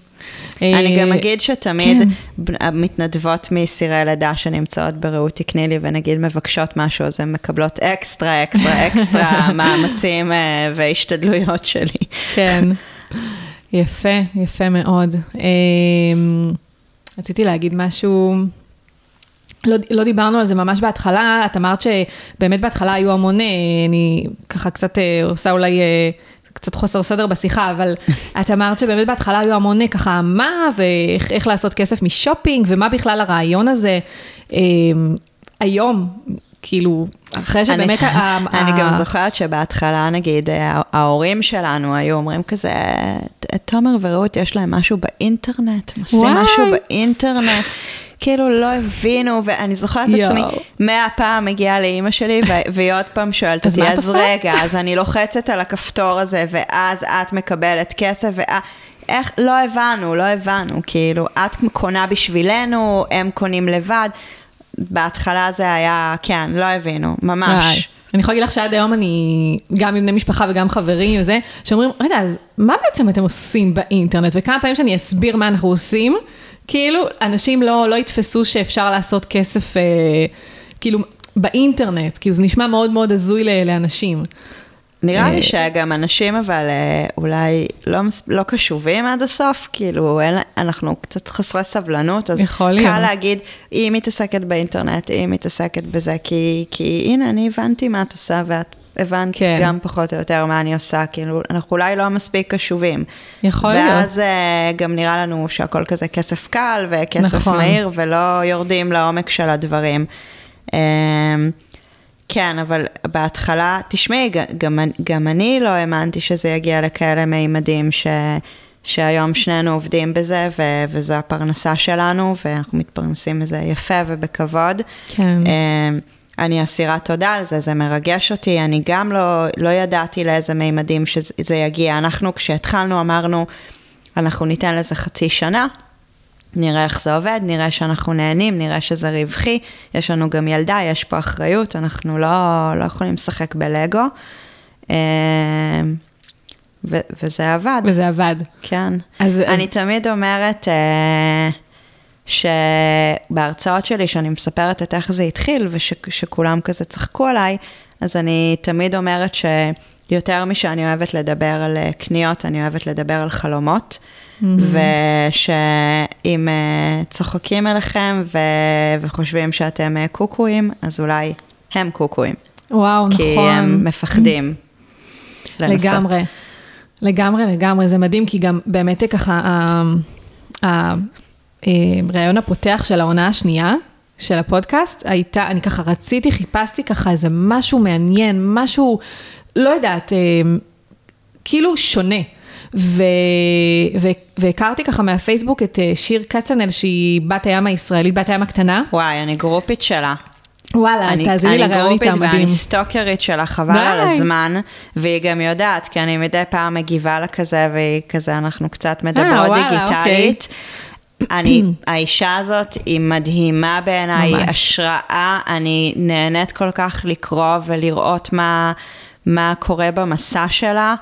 אני גם אה, אגיד שתמיד כן. המתנדבות מסירי לידה שנמצאות ברעות תקני לי ונגיד מבקשות משהו, אז הן מקבלות אקסטרה, אקסטרה, אקסטרה מאמצים אה, והשתדלויות שלי. כן, יפה, יפה מאוד. רציתי להגיד משהו, לא, לא דיברנו על זה ממש בהתחלה, את אמרת שבאמת בהתחלה היו המון, אה, אני ככה קצת אה, עושה אולי אה, קצת חוסר סדר בשיחה, אבל את אמרת שבאמת בהתחלה היו המון ככה מה, ואיך לעשות כסף משופינג, ומה בכלל הרעיון הזה. היום, כאילו, אחרי שבאמת... אני גם זוכרת שבהתחלה, נגיד, ההורים שלנו היו אומרים כזה, תומר ורעות, יש להם משהו באינטרנט, הם עושים משהו באינטרנט. כאילו לא הבינו, ואני זוכרת את עצמי, מאה פעם מגיעה לאימא שלי, והיא עוד פעם שואלת אותי, אז רגע, אז אני לוחצת על הכפתור הזה, ואז את מקבלת כסף, ואת... איך, לא הבנו, לא הבנו, כאילו, את קונה בשבילנו, הם קונים לבד. בהתחלה זה היה, כן, לא הבינו, ממש. אני יכולה להגיד לך שעד היום אני, גם עם בני משפחה וגם חברים וזה, שאומרים, רגע, אז מה בעצם אתם עושים באינטרנט? וכמה פעמים שאני אסביר מה אנחנו עושים, כאילו, אנשים לא, לא יתפסו שאפשר לעשות כסף, אה, כאילו, באינטרנט, כאילו, זה נשמע מאוד מאוד הזוי לאנשים. נראה לי אה, שגם אנשים אבל אה, אולי לא, לא קשובים עד הסוף, כאילו אין, אנחנו קצת חסרי סבלנות, אז קל להיות. להגיד, היא מתעסקת באינטרנט, היא מתעסקת בזה, כי, כי הנה, אני הבנתי מה את עושה ואת הבנת כן. גם פחות או יותר מה אני עושה, כאילו, אנחנו אולי לא מספיק קשובים. יכול ואז להיות. ואז uh, גם נראה לנו שהכל כזה כסף קל וכסף נכון. מהיר, ולא יורדים לעומק של הדברים. כן, אבל בהתחלה, תשמעי, גם, גם אני לא האמנתי שזה יגיע לכאלה מימדים ש, שהיום שנינו עובדים בזה, ו, וזו הפרנסה שלנו, ואנחנו מתפרנסים מזה יפה ובכבוד. כן. אמ, אני אסירת תודה על זה, זה מרגש אותי, אני גם לא, לא ידעתי לאיזה מימדים שזה יגיע. אנחנו, כשהתחלנו, אמרנו, אנחנו ניתן לזה חצי שנה, נראה איך זה עובד, נראה שאנחנו נהנים, נראה שזה רווחי, יש לנו גם ילדה, יש פה אחריות, אנחנו לא, לא יכולים לשחק בלגו. אמ, ו- וזה עבד. וזה עבד. כן. אז, אני אז... תמיד אומרת אה, שבהרצאות שלי, שאני מספרת את איך זה התחיל, ושכולם וש- כזה צחקו עליי, אז אני תמיד אומרת שיותר משאני אוהבת לדבר על אה, קניות, אני אוהבת לדבר על חלומות. ושאם uh, צוחקים אליכם ו... וחושבים שאתם uh, קוקואים, אז אולי הם קוקואים. וואו, כי נכון. כי הם מפחדים לנסות. לגמרי, לגמרי, לגמרי. זה מדהים, כי גם באמת ככה, הרעיון הפותח של העונה השנייה, של הפודקאסט, הייתה, אני ככה רציתי, חיפשתי ככה איזה משהו מעניין, משהו, לא יודעת, כאילו שונה. ו... ו... והכרתי ככה מהפייסבוק את אה, שיר כצנל, שהיא בת הים הישראלית, בת הים הקטנה. וואי, אני גרופית שלה. וואלה, אז תאזיני לרעיון איתה מדהים. אני גרופית ואני סטוקרית שלה, חבל על הזמן, והיא גם יודעת, כי אני מדי פעם מגיבה לה כזה, והיא כזה, אנחנו קצת אה, מדברות וואלה, דיגיטלית. אוקיי. אני, האישה הזאת היא מדהימה בעיניי, היא השראה, אני נהנית כל כך לקרוא ולראות מה, מה קורה במסע שלה.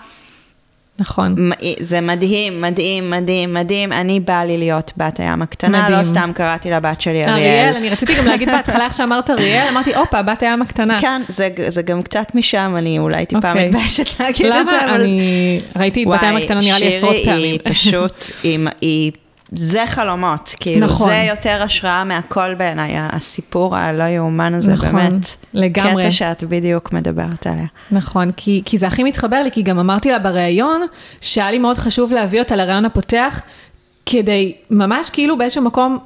נכון. זה מדהים, מדהים, מדהים, מדהים. אני באה לי להיות בת הים הקטנה, לא מדהים. לא סתם קראתי לבת שלי אריאל. אריאל, אני רציתי גם להגיד בהתחלה איך שאמרת אריאל, אמרתי, הופה, בת הים הקטנה. כן, זה, זה גם קצת משם, אני אולי טיפה okay. אוקיי. מתביישת להגיד למה? את זה, אבל... אני ראיתי את בת הים הקטנה נראה לי עשרות פעמים. היא פשוט, היא, היא זה חלומות, כאילו, נכון. זה יותר השראה מהכל בעיניי, הסיפור הלא יאומן הזה, נכון, באמת. לגמרי. קטע שאת בדיוק מדברת עליה. נכון, כי, כי זה הכי מתחבר לי, כי גם אמרתי לה בריאיון, שהיה לי מאוד חשוב להביא אותה לריאיון הפותח, כדי ממש כאילו באיזשהו מקום,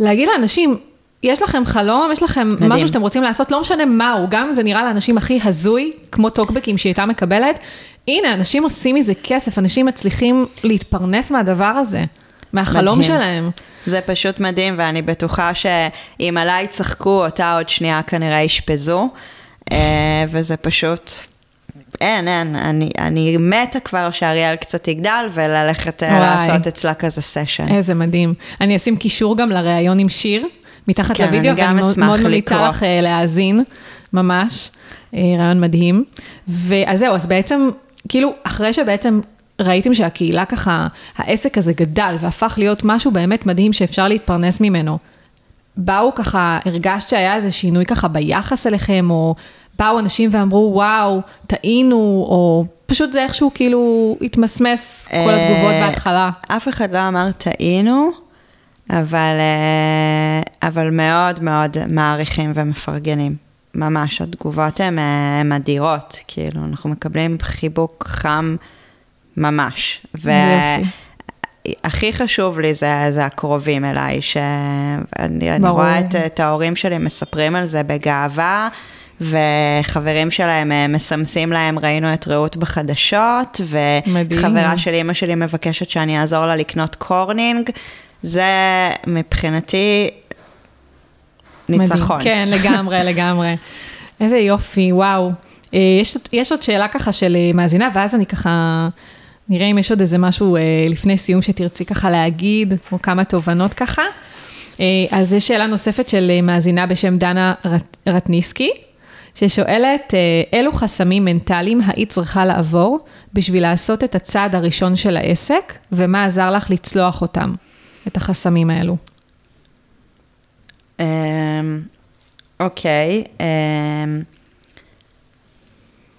להגיד לאנשים, יש לכם חלום, יש לכם מדהים. משהו שאתם רוצים לעשות, לא משנה מהו, גם אם זה נראה לאנשים הכי הזוי, כמו טוקבקים שהיא הייתה מקבלת, הנה, אנשים עושים מזה כסף, אנשים מצליחים להתפרנס מהדבר הזה. מהחלום מדהים. שלהם. זה פשוט מדהים, ואני בטוחה שאם עליי צחקו, אותה עוד שנייה כנראה אשפזו, אה, וזה פשוט... אין, אין, אני, אני מתה כבר שאריאל קצת יגדל וללכת אה, וואי. לעשות אצלה כזה סשן. איזה מדהים. אני אשים קישור גם לראיון עם שיר, מתחת כן, לוידאו, ואני מאוד ממליצה לך אה, להאזין, ממש. ראיון מדהים. ואז זהו, אז בעצם, כאילו, אחרי שבעצם ראיתם שהקהילה ככה, העסק הזה גדל והפך להיות משהו באמת מדהים שאפשר להתפרנס ממנו. באו ככה, הרגשת שהיה איזה שינוי ככה ביחס אליכם, או באו אנשים ואמרו, וואו, טעינו, או פשוט זה איכשהו כאילו התמסמס כל התגובות אה, בהתחלה. אף אחד לא אמר טעינו, אבל, אה, אבל מאוד מאוד מעריכים ומפרגנים. ממש, התגובות הן הן אדירות, כאילו, אנחנו מקבלים חיבוק חם ממש. יופי. והכי חשוב לי זה, זה הקרובים אליי, שאני. רואה את, את ההורים שלי מספרים על זה בגאווה, וחברים שלהם אה, מסמסים להם, ראינו את רעות בחדשות, מדהים. וחברה של אימא שלי מבקשת שאני אעזור לה לקנות קורנינג. זה מבחינתי ניצחון. מדהים. כן, לגמרי, לגמרי. איזה יופי, וואו. אה, יש, יש עוד שאלה ככה של אה, מאזינה, ואז אני ככה, נראה אם יש עוד איזה משהו אה, לפני סיום שתרצי ככה להגיד, או כמה תובנות ככה. אה, אז יש שאלה נוספת של אה, מאזינה בשם דנה רט, רטניסקי, ששואלת, אה, אילו חסמים מנטליים היית צריכה לעבור בשביל לעשות את הצעד הראשון של העסק, ומה עזר לך לצלוח אותם, את החסמים האלו? אמ, אוקיי, אמ,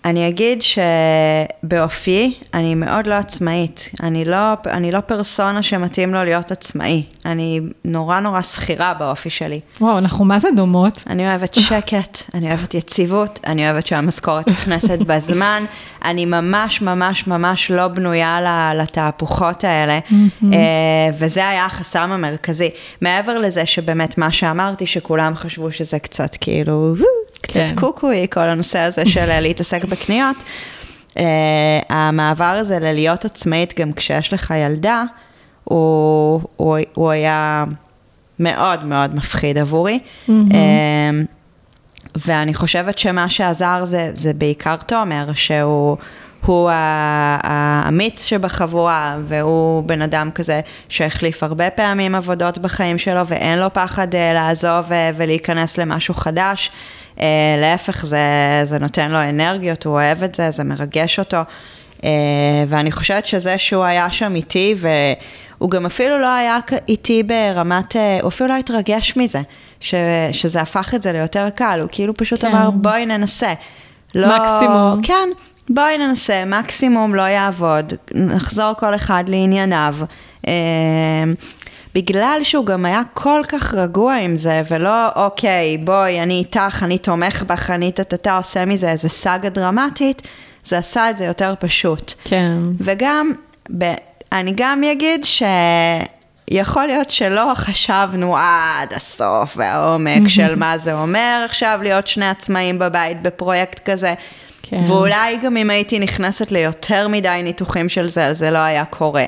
אני אגיד שבאופי אני מאוד לא עצמאית. אני לא, אני לא פרסונה שמתאים לו להיות עצמאי. אני נורא נורא שכירה באופי שלי. וואו, אנחנו מה זה דומות? אני אוהבת שקט, אני אוהבת יציבות, אני אוהבת שהמשכורת נכנסת בזמן. אני ממש ממש ממש לא בנויה לתהפוכות האלה, אה, וזה היה החסם המרכזי. מעבר לזה שבאמת מה שאמרתי, שכולם חשבו שזה קצת כאילו, קצת כן. קוקוי, כל הנושא הזה של אה, להתעסק בקניות. אה, המעבר הזה ללהיות עצמאית גם כשיש לך ילדה, הוא, הוא, הוא היה מאוד מאוד מפחיד עבורי. Mm-hmm. ואני חושבת שמה שעזר זה, זה בעיקר תומר, שהוא הוא האמיץ שבחבורה, והוא בן אדם כזה שהחליף הרבה פעמים עבודות בחיים שלו, ואין לו פחד לעזוב ולהיכנס למשהו חדש. אה, להפך, זה, זה נותן לו אנרגיות, הוא אוהב את זה, זה מרגש אותו. אה, ואני חושבת שזה שהוא היה שם איתי, והוא גם אפילו לא היה איתי ברמת, אה, הוא אפילו לא התרגש מזה, ש, שזה הפך את זה ליותר קל, הוא כאילו פשוט כן. אמר, בואי ננסה. לא, מקסימום. כן, בואי ננסה, מקסימום לא יעבוד, נחזור כל אחד לענייניו. בגלל שהוא גם היה כל כך רגוע עם זה, ולא, אוקיי, בואי, אני איתך, אני תומך בך, אני טטטה, עושה מזה איזה סאגה דרמטית, זה עשה את זה יותר פשוט. כן. וגם, ב, אני גם אגיד שיכול להיות שלא חשבנו עד הסוף והעומק של מה זה אומר עכשיו להיות שני עצמאים בבית בפרויקט כזה. כן. ואולי גם אם הייתי נכנסת ליותר מדי ניתוחים של זה, אז זה לא היה קורה.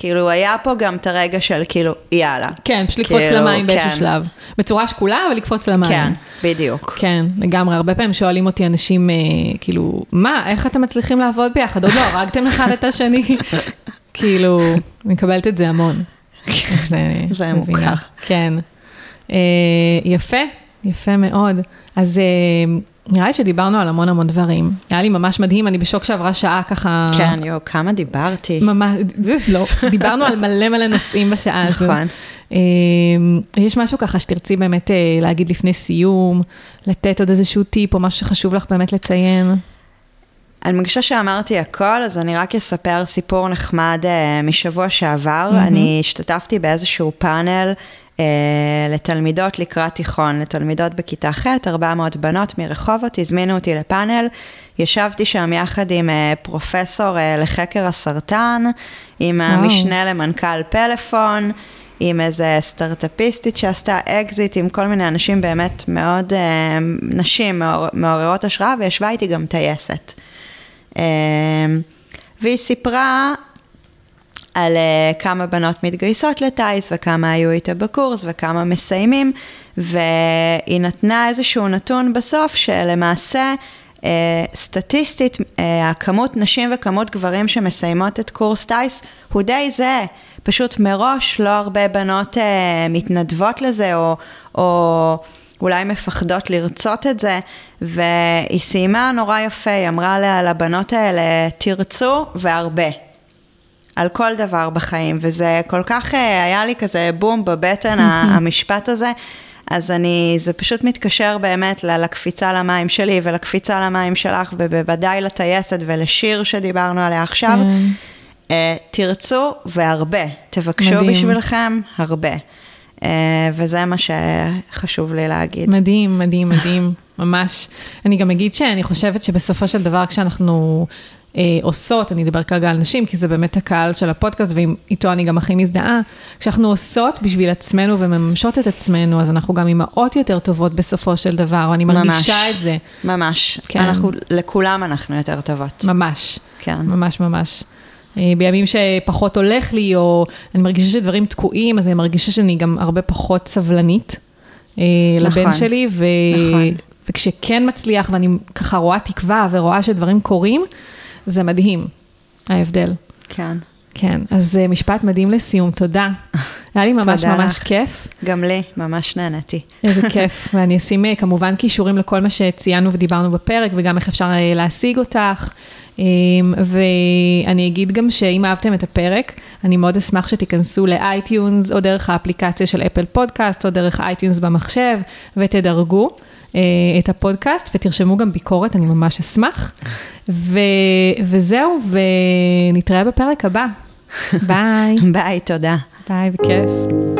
כאילו, היה פה גם את הרגע של כאילו, יאללה. כן, פשוט לקפוץ כאילו, למים באיזשהו כן. שלב. בצורה שקולה, אבל לקפוץ למים. כן, בדיוק. כן, לגמרי. הרבה פעמים שואלים אותי אנשים, אה, כאילו, מה, איך אתם מצליחים לעבוד ביחד? עוד לא הרגתם אחד את השני? כאילו, אני מקבלת את זה המון. זה מבינה. מוכר. כן. אה, יפה, יפה מאוד. אז אה, נראה לי שדיברנו על המון המון דברים. היה לי ממש מדהים, אני בשוק שעברה שעה ככה... כן, יואו, כמה דיברתי. ממש, לא, דיברנו על מלא מלא נושאים בשעה הזו. נכון. אה, יש משהו ככה שתרצי באמת אה, להגיד לפני סיום, לתת עוד איזשהו טיפ או משהו שחשוב לך באמת לציין? אני מרגישה שאמרתי הכל, אז אני רק אספר סיפור נחמד uh, משבוע שעבר. Mm-hmm. אני השתתפתי באיזשהו פאנל לתלמידות לקראת תיכון, לתלמידות בכיתה ח', 400 בנות מרחובות, הזמינו אותי לפאנל. ישבתי שם יחד עם אה, פרופסור אה, לחקר הסרטן, עם וואו. המשנה למנכ"ל פלאפון. עם איזה סטארט-אפיסטית שעשתה אקזיט, עם כל מיני אנשים באמת מאוד, נשים מעור, מעוררות השראה, וישבה איתי גם טייסת. והיא סיפרה על אה, כמה בנות מתגייסות לטיס וכמה היו איתה בקורס וכמה מסיימים, והיא נתנה איזשהו נתון בסוף שלמעשה אה, סטטיסטית אה, הכמות נשים וכמות גברים שמסיימות את קורס טיס הוא די זהה. פשוט מראש לא הרבה בנות אה, מתנדבות לזה או, או אולי מפחדות לרצות את זה, והיא סיימה נורא יפה, היא אמרה לה, לבנות האלה, תרצו והרבה. על כל דבר בחיים, וזה כל כך אה, היה לי כזה בום בבטן המשפט הזה, אז אני, זה פשוט מתקשר באמת לקפיצה למים שלי ולקפיצה למים שלך, ובוודאי לטייסת ולשיר שדיברנו עליה עכשיו. אה, תרצו והרבה, תבקשו מדהים. בשבילכם הרבה. אה, וזה מה שחשוב לי להגיד. מדהים, מדהים, מדהים, ממש. אני גם אגיד שאני חושבת שבסופו של דבר כשאנחנו עושות, אני אדבר כרגע על נשים, כי זה באמת הקהל של הפודקאסט, ואיתו אני גם הכי מזדהה, כשאנחנו עושות בשביל עצמנו ומממשות את עצמנו, אז אנחנו גם אימהות יותר טובות בסופו של דבר, אני מרגישה ממש, את זה. ממש. כן. אנחנו, לכולם אנחנו יותר טובות. ממש. כן. ממש ממש. אה, בימים שפחות הולך לי, או אני מרגישה שדברים תקועים, אז אני מרגישה שאני גם הרבה פחות סבלנית אה, לבן נכון, שלי, ו... נכון. וכשכן מצליח ואני ככה רואה תקווה ורואה שדברים קורים, זה מדהים, ההבדל. כן. כן, אז אה, משפט מדהים לסיום, תודה. היה לי ממש ממש לך. כיף. גם לי, ממש נהניתי. איזה כיף, ואני אשים אה, כמובן קישורים לכל מה שציינו ודיברנו בפרק, וגם איך אפשר אה, להשיג אותך. אה, ואני אגיד גם שאם אהבתם את הפרק, אני מאוד אשמח שתיכנסו ל iTunes, או דרך האפליקציה של Apple Podcast, או דרך iTunes במחשב, ותדרגו. אה, את הפודקאסט ותרשמו גם ביקורת, אני ממש אשמח. ו, וזהו, ונתראה בפרק הבא. ביי, ביי, תודה. ביי, בכיף.